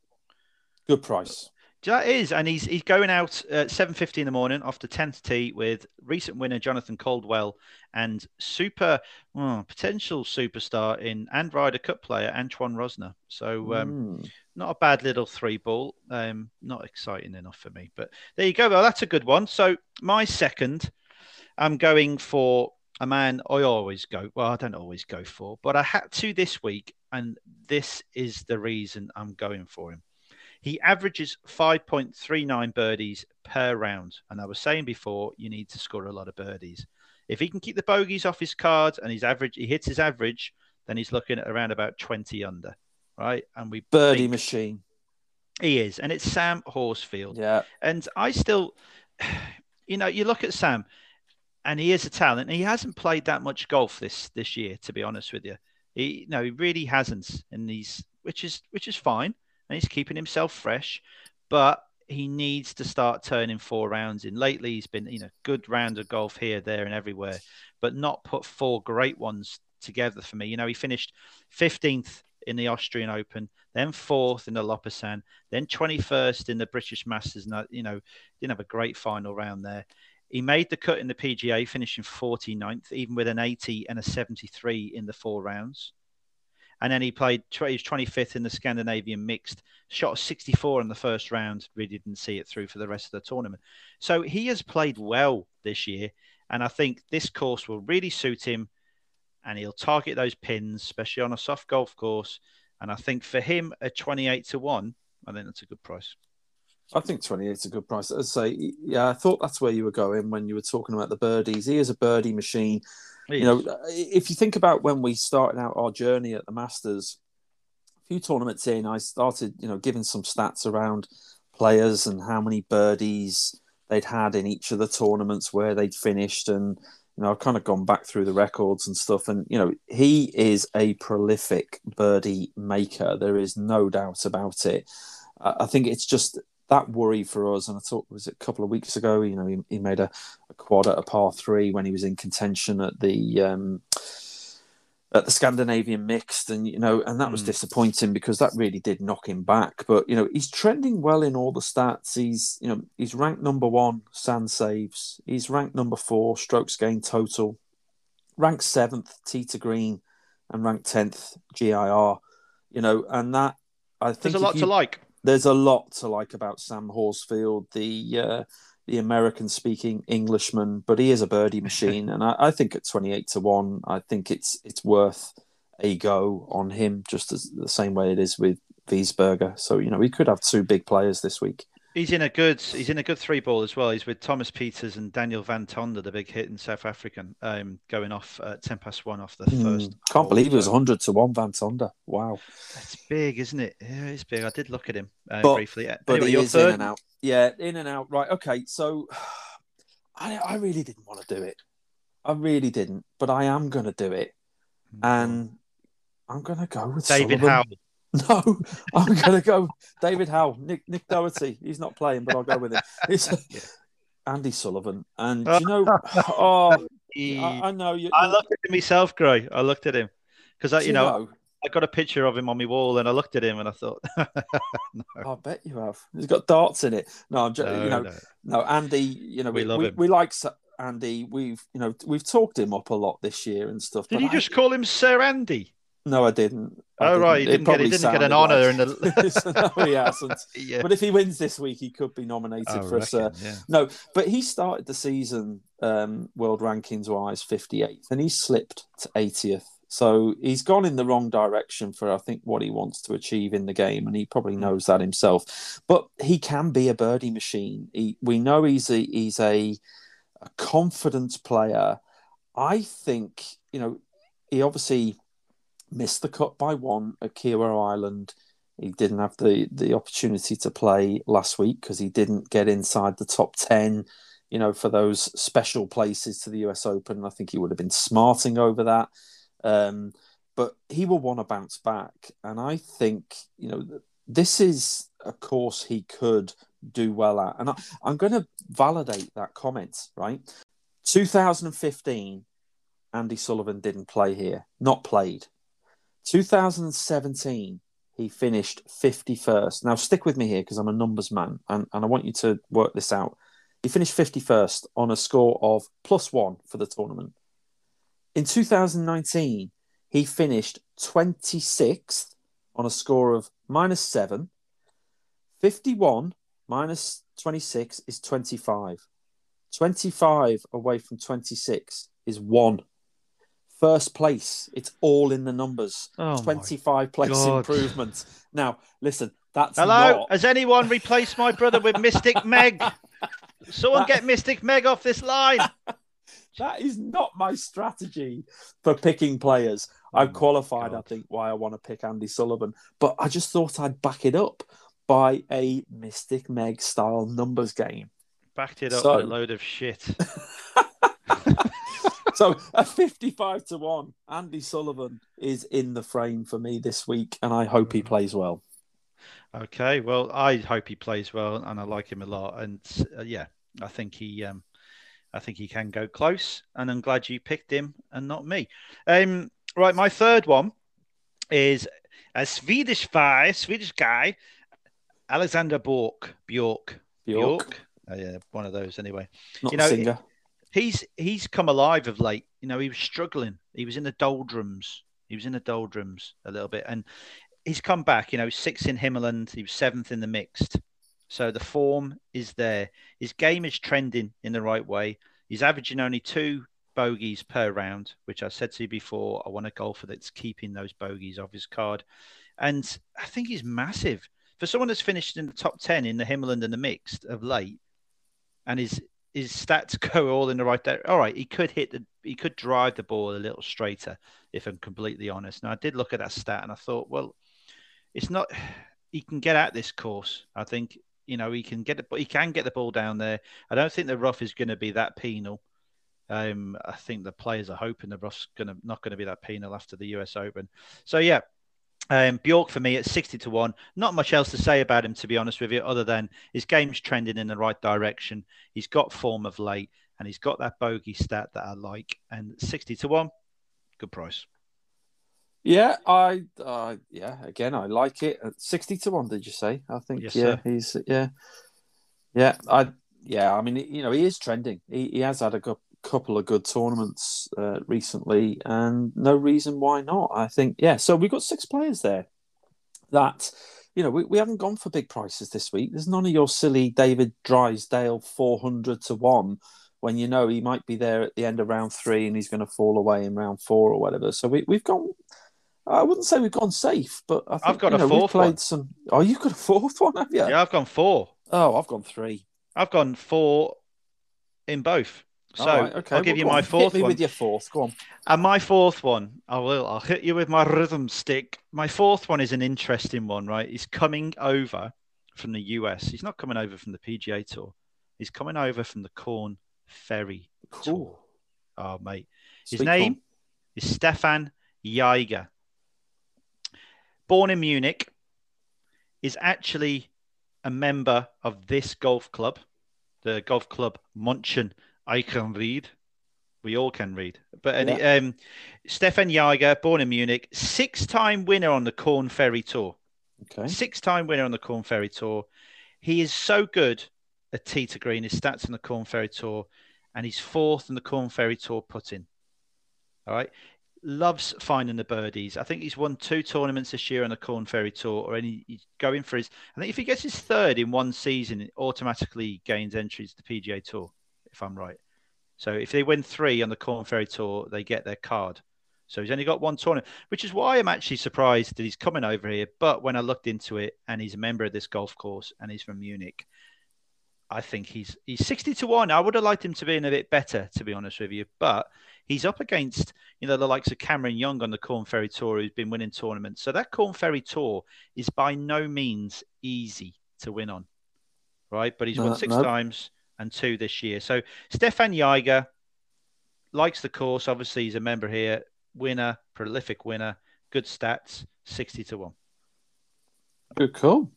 Good price. That is, and he's he's going out at seven fifty in the morning off the tenth tee with recent winner Jonathan Caldwell and super well, potential superstar in and Ryder Cup player Antoine Rozner. So um, Mm. not a bad little three ball. Um, not exciting enough for me, but there you go. Well, that's a good one. So my second, I'm going for a man I always go. Well, I don't always go for, but I had to this week, and this is the reason I'm going for him. He averages 5.39 birdies per round, and I was saying before, you need to score a lot of birdies. If he can keep the bogeys off his cards and his average, he hits his average, then he's looking at around about 20 under, right? And we Birdie machine. he is, and it's Sam Horsfield. Yeah. And I still, you know, you look at Sam, and he is a talent. He hasn't played that much golf this this year, to be honest with you. He no, he really hasn't, and he's which is which is fine, and he's keeping himself fresh, but he needs to start turning four rounds in. Lately, he's been you know good round of golf here, there, and everywhere, but not put four great ones together for me. You know, he finished fifteenth in the Austrian Open, then fourth in the Lopesan, then 21st in the British Masters. And, uh, you know, didn't have a great final round there. He made the cut in the PGA, finishing 49th, even with an 80 and a 73 in the four rounds. And then he played, he was 25th in the Scandinavian mixed, shot 64 in the first round, really didn't see it through for the rest of the tournament. So he has played well this year. And I think this course will really suit him. And he'll target those pins, especially on a soft golf course. And I think for him, a 28 to 1, I think that's a good price. I think 28 is a good price. As I say, yeah, I thought that's where you were going when you were talking about the birdies. He is a birdie machine. You know, uh, if you think about when we started out our journey at the Masters, a few tournaments in, I started, you know, giving some stats around players and how many birdies they'd had in each of the tournaments where they'd finished. And, you know, I've kind of gone back through the records and stuff. And, you know, he is a prolific birdie maker. There is no doubt about it. I think it's just that worry for us. And I thought it was a couple of weeks ago, you know, he, he made a, a quad at a par three when he was in contention at the um, at the Scandinavian mixed, and you know, and that was Mm. disappointing because that really did knock him back. But you know, he's trending well in all the stats. He's you know he's ranked number one sand saves. He's ranked number four strokes gained total, ranked seventh tee to green, and ranked tenth GIR. You know, and that I think There's a lot you- to like. There's a lot to like about Sam Horsfield, the uh, the American speaking Englishman, but he is a birdie machine, and I, I think at twenty eight to one, I think it's it's worth a go on him, just as the same way it is with Wiesberger. So you know we could have two big players this week. He's in a good. He's in a good three ball as well. He's with Thomas Pieters and Daniel Van Tonder, the big hit in South African, um, going off at ten past one off the first. Hmm. Can't believe it was hundred to one Van Tonder. Wow, That's big, isn't it? Yeah, it's big. I did look at him uh, But- briefly. Uh, but anyway, is third. in and out. Yeah, in and out. Right. Okay. So I I really didn't want to do it. I really didn't, but I am going to do it. and I'm gonna go with David Sullivan. Howell. No, I'm gonna go David Howe, Nick Nick Dougherty. He's not playing, but I'll go with him. It's Yeah. Andy Sullivan, and you know, oh, He- I, I know you. I looked at him myself, Gray. I looked at him because I, do you know, I got a picture of him on my wall, and I looked at him, and I thought, I bet you have. He's got darts in it. No, I'm just, no, you know, no. no, Andy. You know, We we love we, him. we like Andy. We've you know we've talked him up a lot this year and stuff. Did you I- just call him Sir Andy? No, I didn't. I Oh right, he It didn't get, he probably didn't get an honour like- in the. no, he hasn't. yeah. But if he wins this week, he could be nominated I for a Sir. yeah. No, but he started the season um, world rankings wise 58th, and he slipped to 80th. So he's gone in the wrong direction for I think what he wants to achieve in the game, and he probably Mm. knows that himself. But he can be a birdie machine. He, we know he's a he's a, a confident player. I think you know he obviously missed the cut by one at Kiawah Island. He didn't have the the opportunity to play last week because he didn't get inside the top ten. You know, for those special places to the US Open, I think he would have been smarting over that. Um, but he will want to bounce back, and I think you know this is a course he could do well at. And I, I'm going to validate that comment. Right, 2015, Andy Sullivan didn't play here, not played. 2017, he finished 51st. Now, stick with me here because I'm a numbers man and, and I want you to work this out. He finished 51st on a score of plus one for the tournament. In 2019, he finished 26th on a score of minus seven. 51 minus 26 is 25. 25 away from 26 is one. First place, it's all in the numbers. Oh 25 place God. improvement. Now, listen, that's Hello? not. Has anyone replaced my brother with Mystic Meg? Someone get Mystic Meg off this line. That is not my strategy for picking players. Oh I've my qualified, I think, why I want to pick Andy Sullivan, but I just thought I'd back it up by a Mystic Meg style numbers game. Backed it up So- with a load of shit. So a 55 to 1, Andy Sullivan is in the frame for me this week, and I hope he plays well. Okay, well, I hope he plays well, and I like him a lot. And uh, yeah, I think he, um, I think he can go close. And I'm glad you picked him and not me. Um, right, my third one is a Swedish guy, Swedish guy, Alexander Bork, Bjork, Bjork, Oh, yeah, one of those anyway. not you a know, singer. He's he's come alive of late. You know, he was struggling. He was in the doldrums. He was in the doldrums a little bit, and he's come back. You know, sixth in Himmerland. He was seventh in the mixed. So the form is there. His game is trending in the right way. He's averaging only two bogeys per round, which I said to you before. I want a golfer that's keeping those bogeys off his card, and I think he's massive for someone that's finished in the top ten in the Himmerland and the mixed of late, and his his stats go all in the right direction. All right, he could hit the, he could drive the ball a little straighter, if I'm completely honest. Now I did look at that stat and I thought, well, it's not. He can get at this course. I think you know he can get it, but he can get the ball down there. I don't think the rough is going to be that penal. Um, I think the players are hoping the rough's going to not going to be that penal after the US Open. So yeah, um, Bjork for me at 60 to 1. Not much else to say about him, to be honest with you, other than his game's trending in the right direction. He's got form of late and he's got that bogey stat that I like. And 60 to 1, good price. Yeah, I, uh, yeah, again, I like it. At 60 to 1, did you say? I think, Yes, yeah, sir. he's, yeah, yeah, I, yeah, I mean, you know, he is trending. He, he has had a good, couple of good tournaments uh, recently, and no reason why not. I think, yeah, so we've got six players there that, you know, we, we haven't gone for big prices this week. There's none of your silly David Drysdale 400 to 1 when you know he might be there at the end of round three and he's going to fall away in round four or whatever. So we, we've gone. I wouldn't say we've gone safe, but I think, I've got you a know, we've fourth played one. some. Oh, you've got a fourth one, have you? Yeah, I've gone four. Oh, I've gone three. I've gone four in both. So right, okay. I'll give well, you my on. fourth Hit me one. with your fourth. Go on. And my fourth one, I will. I'll hit you with my rhythm stick. My fourth one is an interesting one, right? He's coming over from the US. He's not coming over from the PGA Tour. He's coming over from the Corn Ferry Tour. Oh, mate. His Sweet name corn. is Stefan Jaeger. Born in Munich, is actually a member of this golf club, the golf club Munchen Eichenried. We all can read. But any, um, Stefan Jager, born in Munich, six-time winner on the Corn Ferry Tour. Okay. Six-time winner on the Corn Ferry Tour. He is so good at tee to green. His stats on the Corn Ferry Tour, and he's fourth in the Corn Ferry Tour putting. All right, loves finding the birdies. I think he's won two tournaments this year on the Corn Ferry Tour, or any he's going for his. I think if he gets his third in one season, it automatically gains entries to the PGA Tour. If I'm right. So if they win three on the Corn Ferry Tour, they get their card. So he's only got one tournament, which is why I'm actually surprised that he's coming over here. But when I looked into it, and he's a member of this golf course, and he's from Munich, I think he's he's 60 to one. I would have liked him to be in a bit better, to be honest with you. But he's up against you know the likes of Cameron Young on the Corn Ferry Tour, who's been winning tournaments. So that Corn Ferry Tour is by no means easy to win on, right? But he's No, won six no. times and two this year. So Stefan Jaeger likes the course. Obviously, he's a member here. Winner, prolific winner, good stats, 60 to 1. Good call.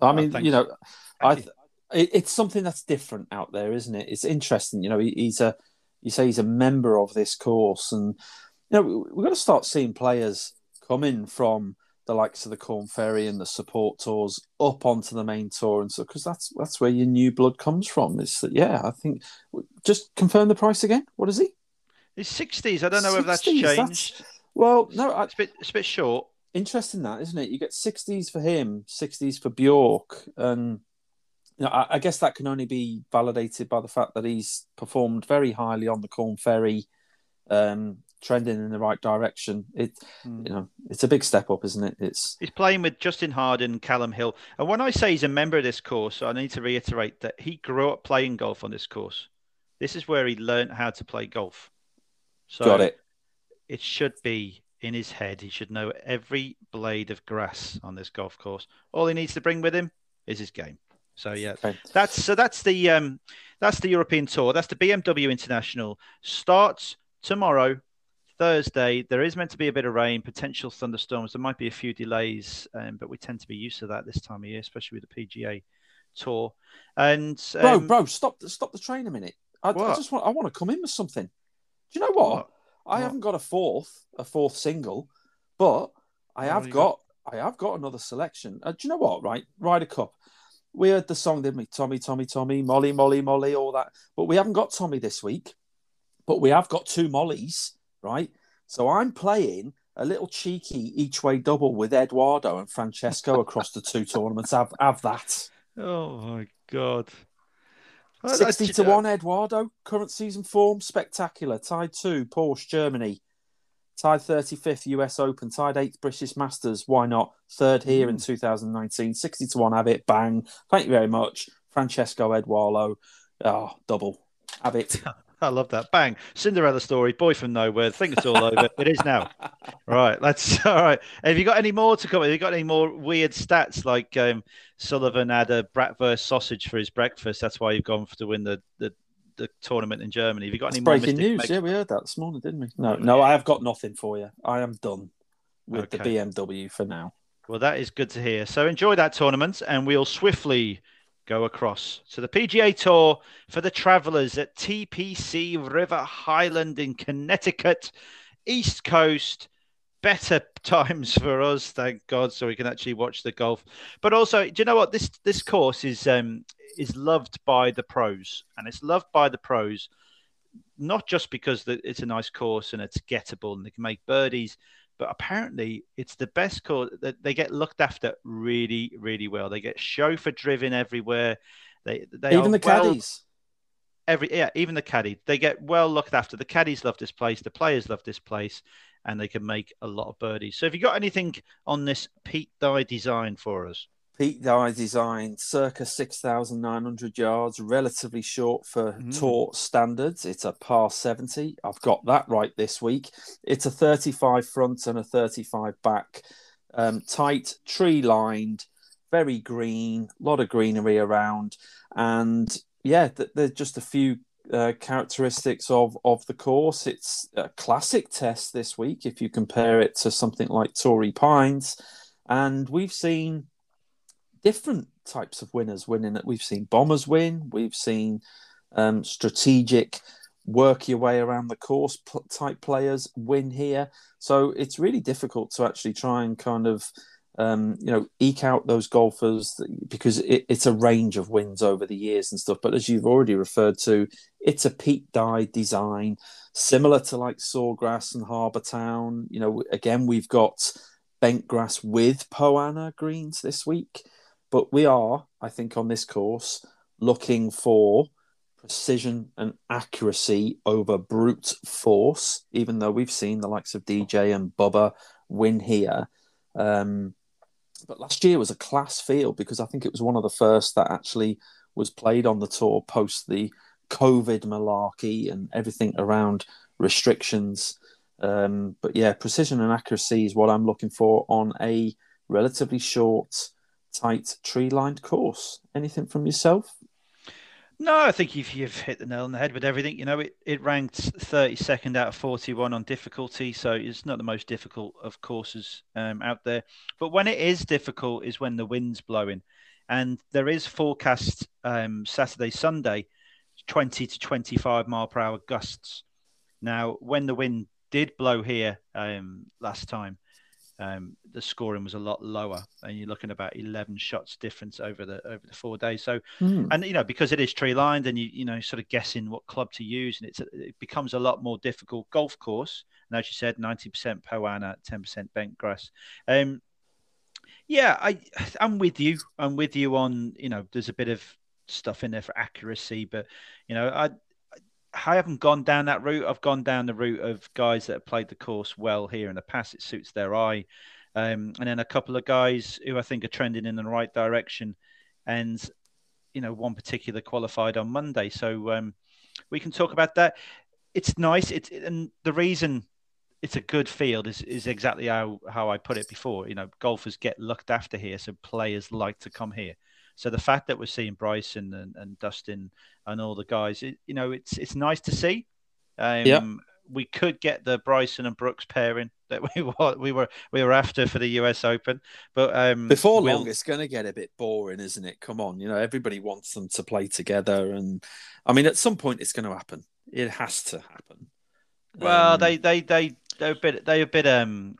I Oh, mean, thanks. you know, I you. it's something that's different out there, isn't it? It's interesting. You know, he's a you say he's a member of this course, and you know we, we've got to start seeing players coming from the likes of the Corn Ferry and the support tours up onto the main tour, and so because that's that's where your new blood comes from. It's that yeah, I think just confirm the price again. What is he? He's sixties. I don't know 60s, if that's changed. That's, well, no, I, it's a bit it's a bit short. Interesting that, isn't it? You get sixties for him, sixties for Bjork, and you know, I, I, guess that can only be validated by the fact that he's performed very highly on the Corn Ferry. Um, trending in the right direction. It, mm. you know, it's a big step up, isn't it? It's he's playing with Justin Harding, Callum Hill, and when I say he's a member of this course, I need to reiterate that he grew up playing golf on this course. This is where he learned how to play golf. So Got it. It should be in his head. He should know every blade of grass on this golf course. All he needs to bring with him is his game. So yeah, okay. that's so that's the um, that's the European Tour. That's the BMW International starts tomorrow Thursday, there is meant to be a bit of rain, potential thunderstorms. There might be a few delays, um, but we tend to be used to that this time of year, especially with the PGA Tour. And um, bro, bro, stop, stop the train a minute. I, I, just want, I want to come in with something. Do you know what? what? I what? haven't got a fourth, a fourth single, but I have got, got, I have got another selection. Uh, do you know what? Right, Ryder Cup. We heard the song, didn't we? Tommy, Tommy, Tommy, Molly, Molly, Molly, all that. But we haven't got Tommy this week. But we have got two Mollys right? So I'm playing a little cheeky each way double with Edoardo and Francesco across the two tournaments. Have have that. Oh my god. 60 to 1 Edoardo, current season form, spectacular. Tied 2, Porsche, Germany. Tied 35th US Open, tied 8th British Masters. Why not? Third here mm. in 2019. 60 to 1, have it. Bang. Thank you very much. Francesco Edoardo. Oh, double. Have it. I love that. Bang. Cinderella story, boy from nowhere. Think it's all over. it is now. Right. Let's all right. Have you got any more to come? Have you got any more weird stats like um, Sullivan had a bratwurst sausage for his breakfast? That's why you've gone for to win the, the, the tournament in Germany. Have you got That's any breaking news? Yeah, we heard that this morning, didn't we? No, no, I have got nothing for you. I am done with okay. the BMW for now. Well, that is good to hear. So enjoy that tournament, and we'll swiftly go across. So the PGA Tour for the travellers at TPC River Highland in Connecticut, East Coast. Better times for us, thank God, so we can actually watch the golf. But also, do you know what this this course is um, is loved by the pros, and it's loved by the pros not just because it's a nice course and it's gettable and they can make birdies, but apparently it's the best course that they get looked after really, really well. They get chauffeur driven everywhere. They they even the well, caddies. Every yeah, even the caddy. They get well looked after. The caddies love this place. The players love this place, and they can make a lot of birdies. So, have you got anything on this Pete Dye design for us? Pete Dye designed circa 6,900 yards, relatively short for mm. tour standards. It's a par 70. I've got that right this week. It's a 35 front and a 35 back. Um, tight, tree lined, very green, a lot of greenery around. And yeah, th- there's just a few uh, characteristics of, of the course. It's a classic test this week if you compare it to something like Torrey Pines. And we've seen different types of winners winning it. We've seen bombers win. We've seen um, strategic work your way around the course type players win here. So it's really difficult to actually try and kind of um, you know eke out those golfers because it, it's a range of wins over the years and stuff. But as you've already referred to, it's a Pete Dye design similar to like Sawgrass and Harbour Town. You know, again we've got bent grass with Poa annua greens this week. But we are, I think, on this course looking for precision and accuracy over brute force, even though we've seen the likes of DJ and Bubba win here. Um, but last year was a class field because I think it was one of the first that actually was played on the tour post the COVID malarkey and everything around restrictions. Um, but yeah, precision and accuracy is what I'm looking for on a relatively short tight tree lined course. Anything from yourself? No, I think you've, you've hit the nail on the head with everything. You know, it, it ranked 32nd out of 41 on difficulty, so it's not the most difficult of courses um, out there. But when it is difficult, is when the wind's blowing, and there is forecast um, Saturday, Sunday, 20 to 25 mile per hour gusts. Now, when the wind did blow here um, last time, um, the scoring was a lot lower, and you're looking about 11 shots difference over the over the four days. So, mm. and you know, because it is tree lined, and you you know, sort of guessing what club to use, and it's it becomes a lot more difficult. Golf course, and as you said, 90% Poa annua, 10% bent grass. Um, yeah, I I'm with you. I'm with you on you know, there's a bit of stuff in there for accuracy, but you know, I I haven't gone down that route. I've gone down the route of guys that have played the course well here in the past. It suits their eye. Um, and then a couple of guys who I think are trending in the right direction. And, you know, one particular qualified on Monday. So um, we can talk about that. It's nice. It's and the reason it's a good field is, is exactly how, how I put it before. You know, golfers get looked after here, so players like to come here. So the fact that we're seeing Bryson and, and Dustin and all the guys, it, you know, it's it's nice to see. Um, yeah. We could get the Bryson and Brooks pairing that we were we were we were after for the US Open, but um, before long, we'll... it's going to get a bit boring, isn't it? Come on, you know, everybody wants them to play together, and I mean, at some point, it's going to happen. It has to happen. Well, um, they they they they're a bit they're a bit um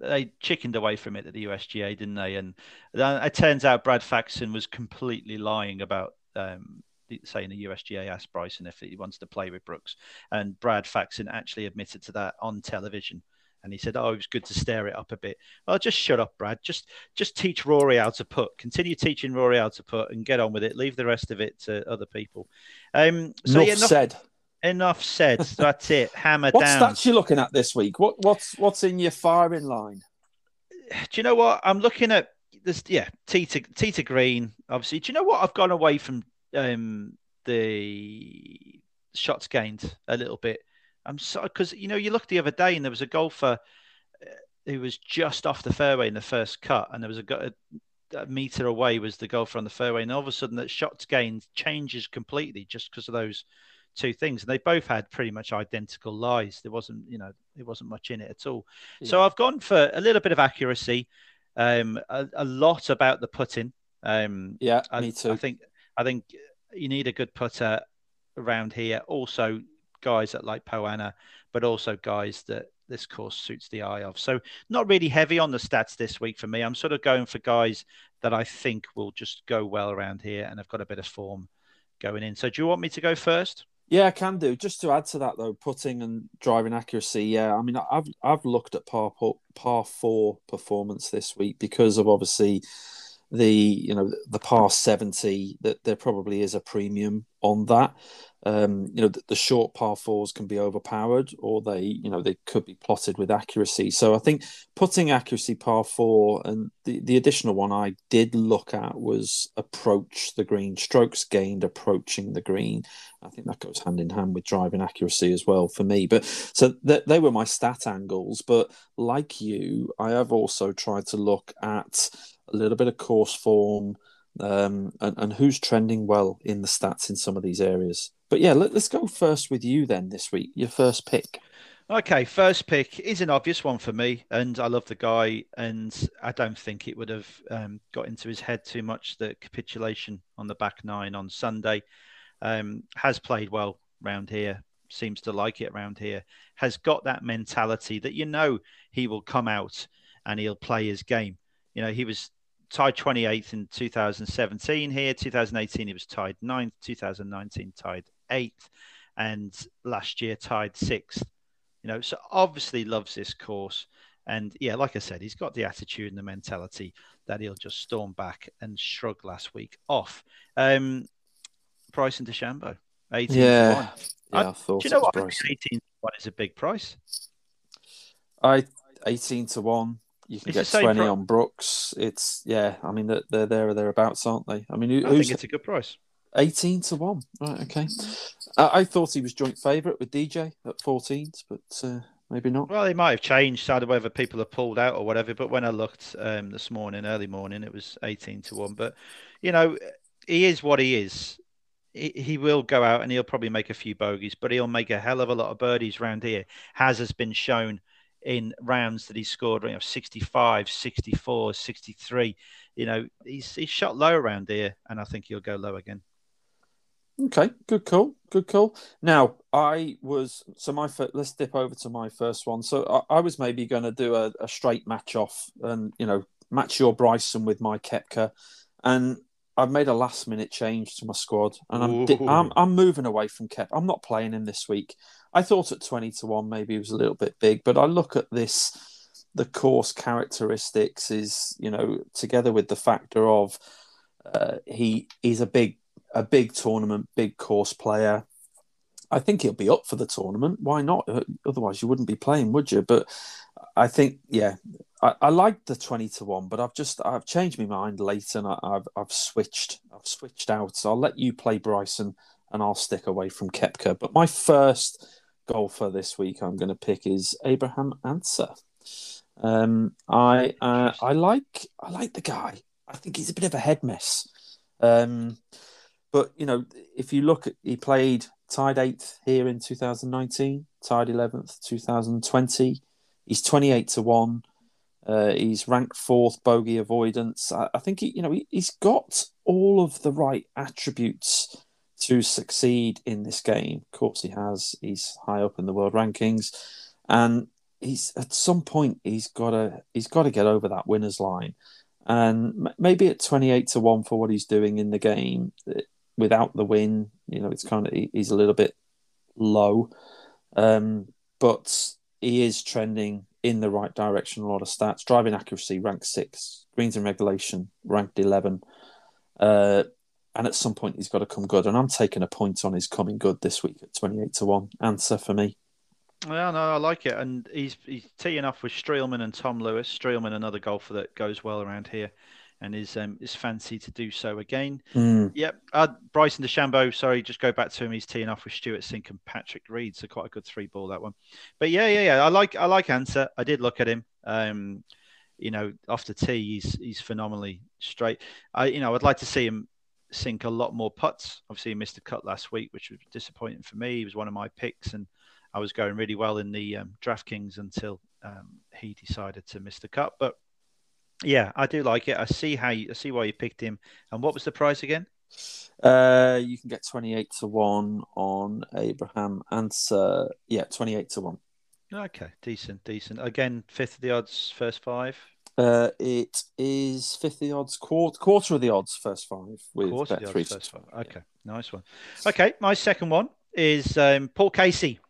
they chickened away from it at the USGA, didn't they? And it turns out Brad Faxon was completely lying about um, saying the USGA asked Bryson if he wants to play with Brooks, and Brad Faxon actually admitted to that on television. And he said, "Oh, it was good to stir it up a bit." Oh, just shut up, Brad. Just just teach Rory how to put. Continue teaching Rory how to put, and get on with it. Leave the rest of it to other people. Um, so enough yeah, enough, said. Enough said. That's it. Hammer what down. What stats you looking at this week? What what's what's in your firing line? Do you know what I'm looking at? This yeah, Tita Tita Green. Obviously, do you know what I've gone away from um, the shots gained a little bit. I'm sorry because you know you looked the other day and there was a golfer uh, who was just off the fairway in the first cut, and there was a, a, a meter away was the golfer on the fairway, and all of a sudden that shots gained changes completely just because of those two things, and they both had pretty much identical lies. There wasn't, you know, there wasn't much in it at all. Yeah. So I've gone for a little bit of accuracy, um, a, a lot about the putting. Um, yeah, I, me too. I think I think you need a good putter around here. Also, guys that like Poa annua, but also guys that this course suits the eye of. So not really heavy on the stats this week for me. I'm sort of going for guys that I think will just go well around here and have got a bit of form going in. So do you want me to go first? Yeah, I can do. Just to add to that though, putting and driving accuracy. Yeah, I mean, I've I've looked at par par four performance this week because of obviously the you know the par seventy that there probably is a premium on that. Um, you know, the, the, short par fours can be overpowered, or they, you know, they could be plotted with accuracy. So I think putting accuracy par four, and the, the additional one I did look at was approach the green, strokes gained approaching the green. I think that goes hand in hand with driving accuracy as well for me. But so th- they were my stat angles. But like you, I have also tried to look at a little bit of course form um, and, and who's trending well in the stats in some of these areas. But yeah, let, us go first with you then this week. Your first pick. Okay, first pick is an obvious one for me, and I love the guy, and I don't think it would have um, got into his head too much. The capitulation on the back nine on Sunday um, has played well round here, seems to like it around here, has got that mentality that you know he will come out and he'll play his game. You know, he was tied 28th in 2017 here. 2018, he was tied 9th. 2019, tied 8th. And last year, tied 6th. You know, so obviously loves this course. And yeah, like I said, he's got the attitude and the mentality that he'll just storm back and shrug last week off. Um, Bryson DeChambeau, 18 yeah. to 1. Yeah, I, I thought do you know what? 18 to 1 is a big price. I 18 to 1 you can it's get twenty on Brooks. It's yeah. I mean they're, they're there or thereabouts, aren't they? I mean, who, I think it's a good price. Eighteen to one. Right. Okay. I, I thought he was joint favourite with DJ at fourteen, but uh, maybe not. Well, he might have changed, either whether people have pulled out or whatever. But when I looked um, this morning, early morning, it was eighteen to one. But you know, he is what he is. He, he will go out and he'll probably make a few bogeys, but he'll make a hell of a lot of birdies round here. Has has been shown in rounds that he scored, you know, 65, 64, 63. You know, he's, he's shot low around here, and I think he'll go low again. Okay, good call. Good call. Now, I was so my first, let's dip over to my first one. So I, I was maybe going to do a, a, straight match off and you know match your Bryson with my Koepka, and I've made a last minute change to my squad, and I'm di- I'm, I'm moving away from Kep. I'm not playing him this week. I thought at twenty to one maybe it was a little bit big, but I look at this, the course characteristics is you know together with the factor of uh, he he's a big a big tournament, big course player. I think he'll be up for the tournament. Why not? Uh, otherwise, you wouldn't be playing, would you? But I think, yeah, I, I like the twenty to one, but I've just I've changed my mind late, and I, have I've switched. I've switched out. So I'll let you play Bryson, and I'll stick away from Koepka. But my first golfer this week I'm going to pick is Abraham Ancer. Um, I uh, I like I like the guy. I think he's a bit of a head mess. Um, but you know, if you look at, he played tied eighth here in 2019, tied 11th 2020. He's 28 to one. Uh, he's ranked fourth bogey avoidance. I, I think he, you know he, has got all of the right attributes to succeed in this game. Of course, he has. He's high up in the world rankings, and he's at some point he's got to he's got to get over that winners line. And maybe at 28 to 1 for what he's doing in the game, without the win, you know, it's kind of he's a little bit low, um, but he is trending in the right direction. A lot of stats: driving accuracy ranked six, greens and regulation ranked eleven, uh, and at some point he's got to come good. And I'm taking a point on his coming good this week at twenty eight to one. Ancer for me. Yeah, no, I like it, and he's he's teeing off with Streelman and Tom Lewis. Streelman, another golfer that goes well around here and is um, is fancy to do so again. Mm. Yep, uh, Bryson DeChambeau. Sorry, just go back to him. He's teeing off with Stewart Cink and Patrick Reed, so quite a good three ball that one. But yeah, yeah, yeah. I like I like Ancer. I did look at him. Um, you know, off the tee, he's he's phenomenally straight. I you know I'd like to see him sink a lot more putts. Obviously, he missed a cut last week, which was disappointing for me. He was one of my picks, and I was going really well in the um, DraftKings until um, he decided to miss the cut. But yeah, I do like it. I see how you I see why you picked him. And what was the price again? Uh, you can get twenty eight to one on Abraham Ancer. Yeah, twenty eight to one. Okay, decent, decent. Again, fifth of the odds, first five. Uh, it is fifth of the odds, quarter, quarter of the odds, first five with quarter bet three. First five. Okay, yeah. nice one. Okay, my second one is um, Paul Casey.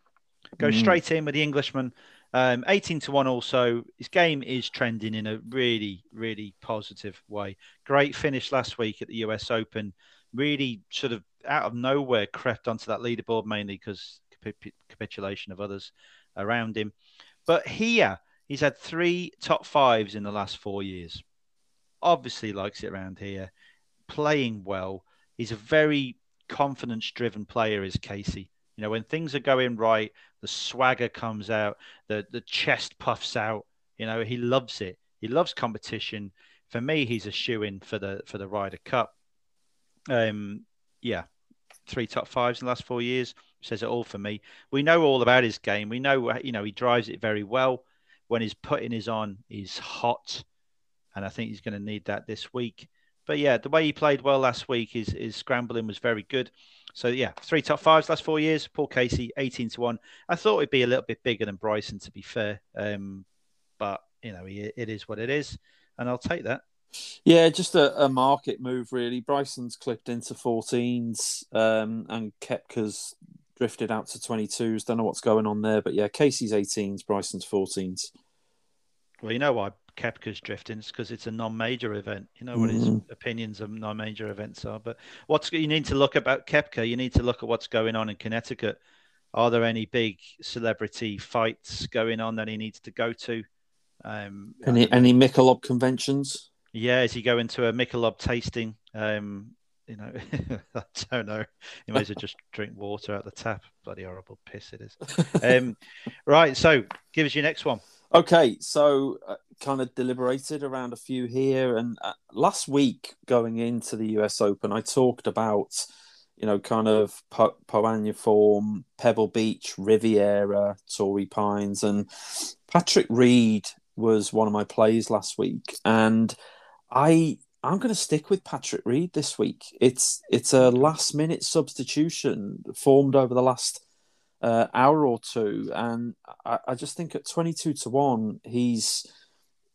Go mm. straight in with the Englishman. Um, 18 to 1 also. His game is trending in a really, really positive way. Great finish last week at the US Open. Really sort of out of nowhere crept onto that leaderboard mainly because capitulation of others around him. But here, he's had three top fives in the last four years. Obviously, likes it around here. Playing well. He's a very confidence driven player, is Casey. You know, when things are going right, the swagger comes out, the the chest puffs out. You know, he loves it. He loves competition. For me, he's a shoe in for the for the Ryder Cup. Um, yeah, three top fives in the last four years says it all for me. We know all about his game. We know you know he drives it very well. When his putting is on, he's hot, and I think he's going to need that this week. But yeah, the way he played well last week, his his scrambling was very good. So yeah, three top fives last four years. Paul Casey, eighteen to one. I thought it'd be a little bit bigger than Bryson, to be fair. Um, but you know, it is what it is, and I'll take that. Yeah, just a, a market move really. Bryson's clipped into 14s, um, and Koepka's drifted out to 22s. Don't know what's going on there, but yeah, Casey's 18s, Bryson's 14s. Well, you know why Koepka's drifting It's because it's a non-major event. You know what mm. his mm-hmm. opinions of non-major events are. But what's you need to look about Koepka? You need to look at what's going on in Connecticut. Are there any big celebrity fights going on that he needs to go to? Um, any any Michelob conventions? Yeah, is he going to a Michelob tasting? Um, you know, I don't know. You might as well just drink water out the tap. Bloody horrible piss it is. Um, right, so give us your next one. Okay, so uh, kind of deliberated around a few here, and uh, last week going into the US Open, I talked about you know kind of po- Poa annua form, Pebble Beach, Riviera, Torrey Pines, and Patrick Reed was one of my plays last week, and I I'm going to stick with Patrick Reed this week. It's it's a last minute substitution formed over the last uh, hour or two, and I, I just think at 22 to one, he's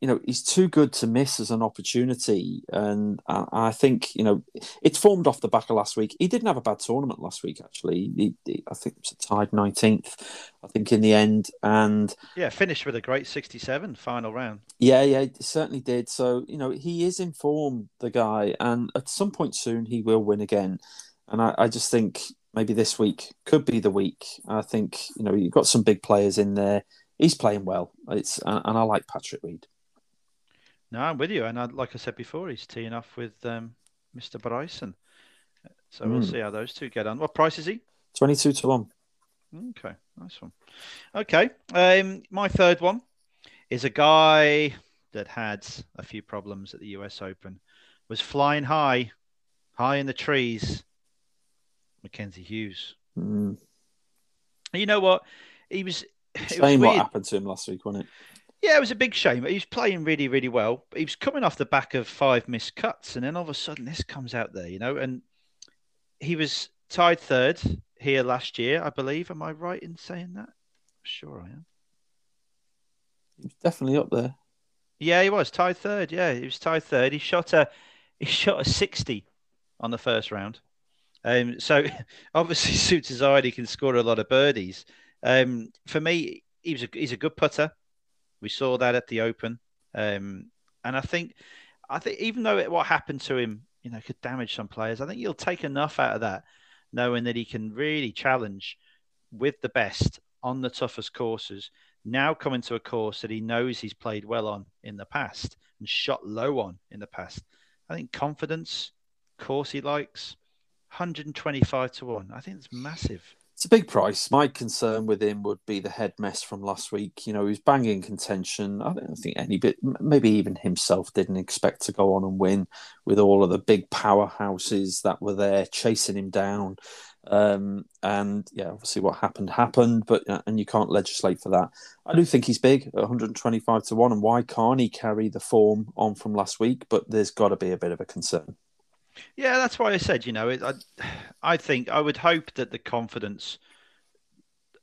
you know he's too good to miss as an opportunity, and I, I, think you know it's formed off the back of last week. He didn't have a bad tournament last week, actually. He, he, I think it was tied nineteenth. I think in the end, and yeah, finished with a great sixty-seven final round. Yeah, yeah, certainly did. So you know he is informed the guy, and at some point soon he will win again. And I, I just think maybe this week could be the week. I think you know you've got some big players in there. He's playing well. It's and, and I like Patrick Reed. No, I'm with you. And I, like I said before, he's teeing off with um, Mr. Bryson. So mm. we'll hmm. see how those two get on. What price is he? 22 to 1. Okay, nice one. Okay, um, my third one is a guy that had a few problems at the US Open, was flying high, high in the trees. Mackenzie Hughes. Mm. You know what? He was. Same what happened to him last week, wasn't it? Yeah, it was a big shame. He was playing really, really well. He was coming off the back of five missed cuts, and then all of a sudden this comes out there, you know. And he was tied third here last year, I believe. Am I right in saying that? Sure, I am. He was definitely up there. Yeah, he was tied third. Yeah, he was tied third. He shot a he shot a sixty on the first round. Um, so obviously suits his eye. He can score a lot of birdies. Um, for me, he was a, he's a good putter. We saw that at the Open, um, and I think, I think even though it, what happened to him, you know, could damage some players, I think he'll take enough out of that, knowing that he can really challenge with the best on the toughest courses. Now coming to a course that he knows he's played well on in the past and shot low on in the past. I think confidence, course he likes, 125 to 1. I think it's massive. It's a big price. My concern with him would be the head mess from last week. You know, he was banging contention. I don't think any bit, maybe even himself didn't expect to go on and win with all of the big powerhouses that were there chasing him down. Um, and yeah, obviously what happened happened, but uh, and you can't legislate for that. I do think he's big, 125 to one, and why can't he carry the form on from last week? But there's got to be a bit of a concern. Yeah, that's why I said, you know, it, I, I think I would hope that the confidence,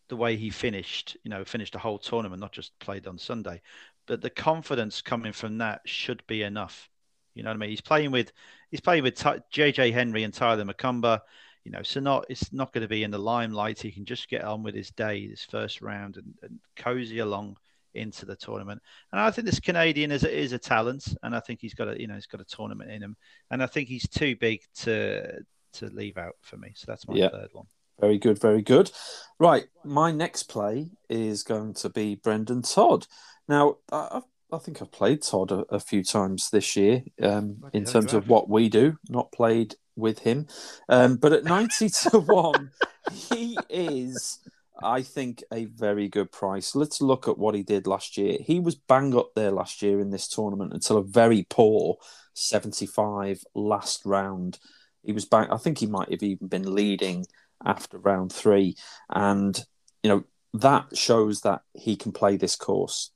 the way he finished, you know, finished a whole tournament, not just played on Sunday, but the confidence coming from that should be enough. You know what I mean? He's playing with, he's playing with JJ Henry and Tyler McCumber. You know, so not it's not going to be in the limelight. He can just get on with his day, this first round, and, and cozy along into the tournament. And I think this Canadian is a, is a talent, and I think he's got a you know he's got a tournament in him, and I think he's too big to to leave out for me. So that's my yeah. third one. Very good, very good. Right, my next play is going to be Brendan Todd. Now, I, I think I've played Todd a, a few times this year um, in terms of what we do, not played with him. Um, but at 90 to 1, he is I think a very good price. Let's look at what he did last year. He was bang up there last year in this tournament until a very poor 75 last round. He was back. I think he might have even been leading after round three, and you know that shows that he can play this course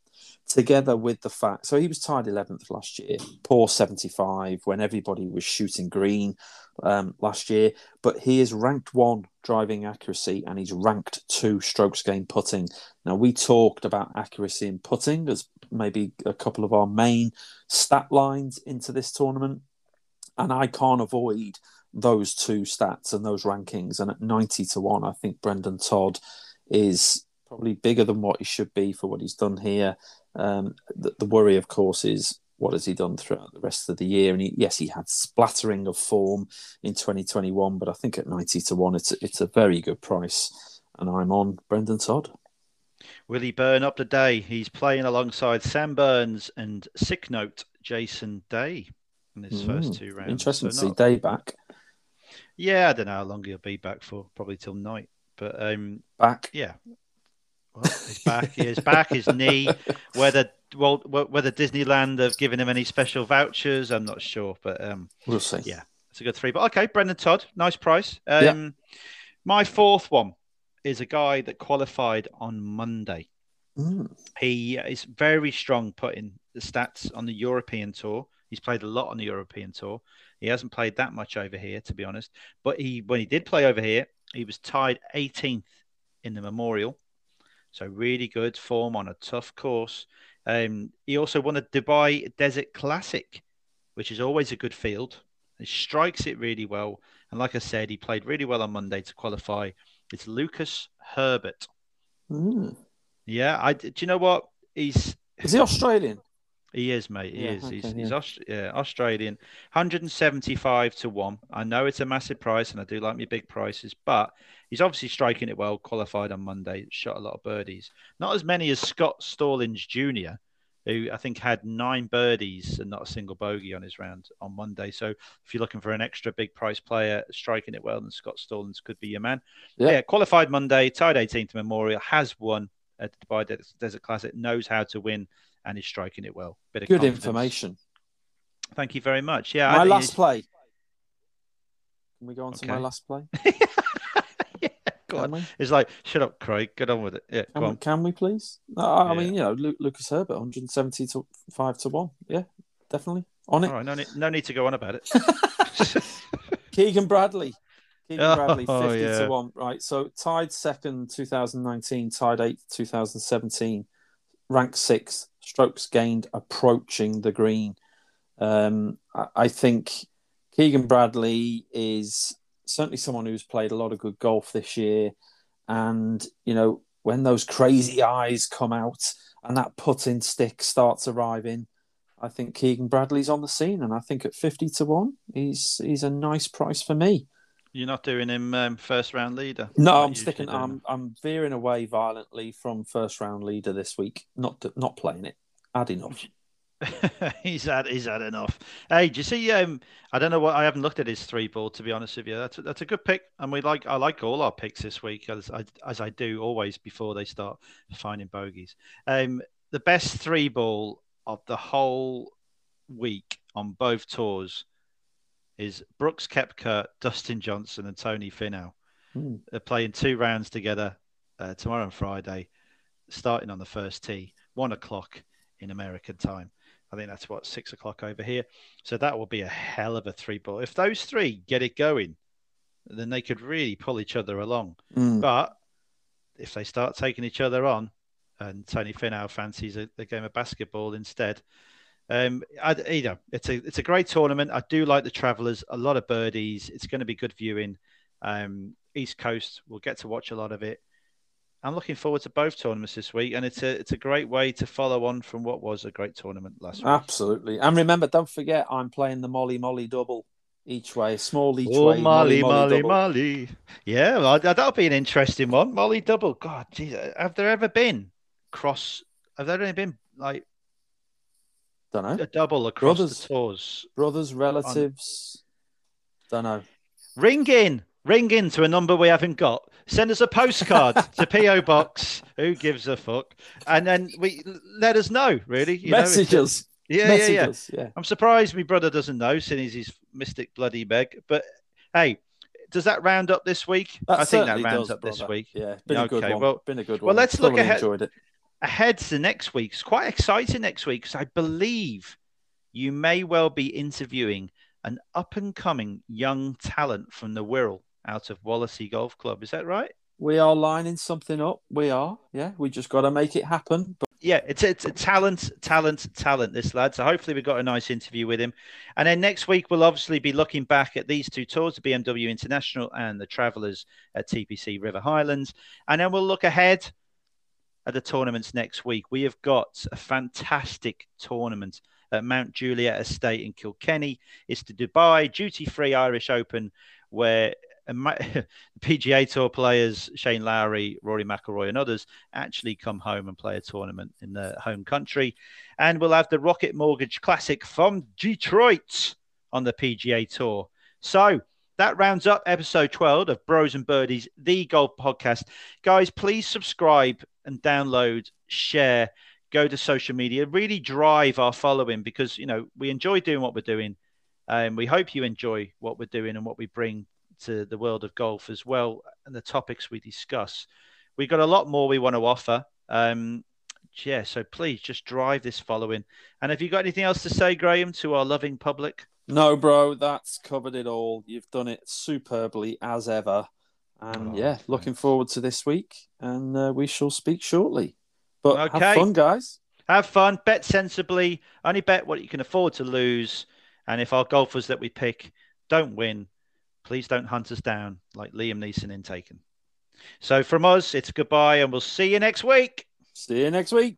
together with the fact so he was tied 11th last year poor 75 when everybody was shooting green um, last year but he is ranked one driving accuracy and he's ranked two strokes gained putting. Now we talked about accuracy and putting as maybe a couple of our main stat lines into this tournament and i can't avoid those two stats and those rankings and at 90 to 1 i think Brendan todd is probably bigger than what he should be for what he's done here um, the, the, worry, of course, is what has he done throughout the rest of the year? And he, yes, he had splattering of form in 2021, but I think at 90 to 1, it's, it's a very good price. And I'm on Brendan Todd. Will he burn up the day? He's playing alongside Sam Burns and sick note Jason Day in his mm, first two rounds. Interesting so to not... see Day back. Yeah, I don't know how long he'll be back for, probably till night. But um, back. Yeah, well, his back, his back, his knee. Whether well, whether Disneyland have given him any special vouchers, I'm not sure, but um, we'll see. Yeah, it's a good three. But okay, Brendan Todd, nice price. Um, yeah. My fourth one is a guy that qualified on Monday. Mm. He is very strong putting the stats on the European tour. He's played a lot on the European tour. He hasn't played that much over here, to be honest. But he, when he did play over here, he was tied 18th in the Memorial. So really good form on a tough course. Um, he also won the Dubai Desert Classic, which is always a good field. He strikes it really well. And like I said, he played really well on Monday to qualify. It's Lucas Herbert. Mm. Yeah, I do you know what? He's Is he Australian? He is, mate. He Yeah, is. he's okay, he's yeah. Aust- yeah, Australian. 175 to 1. I know it's a massive price and I do like my big prices, but he's obviously striking it well, qualified on Monday, shot a lot of birdies. Not as many as Scott Stallings Jr., who I think had nine birdies and not a single bogey on his round on Monday. So if you're looking for an extra big price player striking it well, then Scott Stallings could be your man. Yeah. Yeah, qualified Monday, tied 18th Memorial, has won at the Dubai Des- Desert Classic, knows how to win, and is striking it well. Bit of Good confidence. information. Thank you very much. Yeah, my last play. Can we go on to my last play? yeah, go Can on. we? It's like, shut up, Craig. Get on with it. Yeah, Can, go we, on. can we please? No, I, I mean, you know, Lu- Lucas Herbert, 170 to 5 to 1. Yeah, definitely. On it. All right, no need, no need to go on about it. Keegan Bradley. Keegan Oh, Bradley, 50 yeah. to 1. Right. So tied second 2019, tied eighth 2017, ranked sixth, strokes gained approaching the green. Um, I, I think Keegan Bradley is certainly someone who's played a lot of good golf this year. And, you know, when those crazy eyes come out and that putting stick starts arriving, I think Keegan Bradley's on the scene, and I think at fifty to one, he's he's a nice price for me. You're not doing him um, first round leader. No, I'm sticking. I'm I'm veering away violently from first round leader this week. Not not playing it. Had enough. he's had he's had enough. Hey, do you see? Um, I don't know what I haven't looked at his three ball to be honest with you. That's a, that's a good pick, and we like I like all our picks this week as I as I do always before they start finding bogeys. Um, the best three ball of the whole week on both tours is Brooks Koepka, Dustin Johnson, and Tony Finau. Hmm. They're playing two rounds together uh, tomorrow and Friday, starting on the first tee, one o'clock in American time. I think that's what six o'clock over here. So that will be a hell of a three ball. If those three get it going, then they could really pull each other along. Mm. But if they start taking each other on, and Tony Finau fancies a, a game of basketball instead, um, I, you know, it's a it's a great tournament. I do like the travellers. A lot of birdies. It's going to be good viewing. Um, East Coast, we'll get to watch a lot of it. I'm looking forward to both tournaments this week, and it's a it's a great way to follow on from what was a great tournament last week. Absolutely. And remember, don't forget, I'm playing the Molly Molly double each way, small each Oh, way. Molly, Molly, double. Molly. Yeah, well, that- that'll be an interesting one. Molly double. God, geez, have there ever been cross? Have there ever been like Don't know. a double across Brothers. the tours? Brothers, relatives. Don't know. Ring in, ring in to a number we haven't got. Send us a postcard to PO Box. Who gives a fuck? And then we let us know. Really, you know, it's- Messages. yeah, yeah, yeah. I'm surprised my brother doesn't know, since he's his mystic bloody Meg. But hey, does that round up this week? That I think that rounds does, up this week. Yeah, been a good one. well- been a good one. well, let's look ahead- Enjoyed it. Ahead to next week. It's quite exciting next week because I believe you may well be interviewing an up and coming young talent from the Wirral out of Wallasey Golf Club. Is that right? We are lining something up. We are. Yeah, we just got to make it happen. But yeah, it's a, it's a talent, talent, talent. This lad. So hopefully we've got a nice interview with him. And then next week we'll obviously be looking back at these two tours, the BMW International and the Travellers at TPC River Highlands, and then we'll look ahead at the tournaments next week. We have got a fantastic tournament at Mount Juliet Estate in Kilkenny. It's the Dubai Duty Free Irish Open, where PGA Tour players, Shane Lowry, Rory McIlroy, and others actually come home and play a tournament in their home country. And we'll have the Rocket Mortgage Classic from Detroit on the PGA Tour. So that rounds up episode 12 of Bros and Birdies, the golf podcast. Guys, please subscribe and download, share, go to social media, really drive our following because, you know, we enjoy doing what we're doing. And we hope you enjoy what we're doing and what we bring to the world of golf as well and the topics we discuss. We've got a lot more we want to offer. Um, yeah, so please just drive this following. And have you got anything else to say, Graham, to our loving public? No, bro, that's covered it all. You've done it superbly as ever. And Oh, yeah, looking forward to this week, and uh, we shall speak shortly. But Okay. have fun, guys. Have fun, bet sensibly, only bet what you can afford to lose. And if our golfers that we pick don't win, please don't hunt us down like Liam Neeson in Taken. So from us, it's goodbye, and we'll see you next week. See you next week.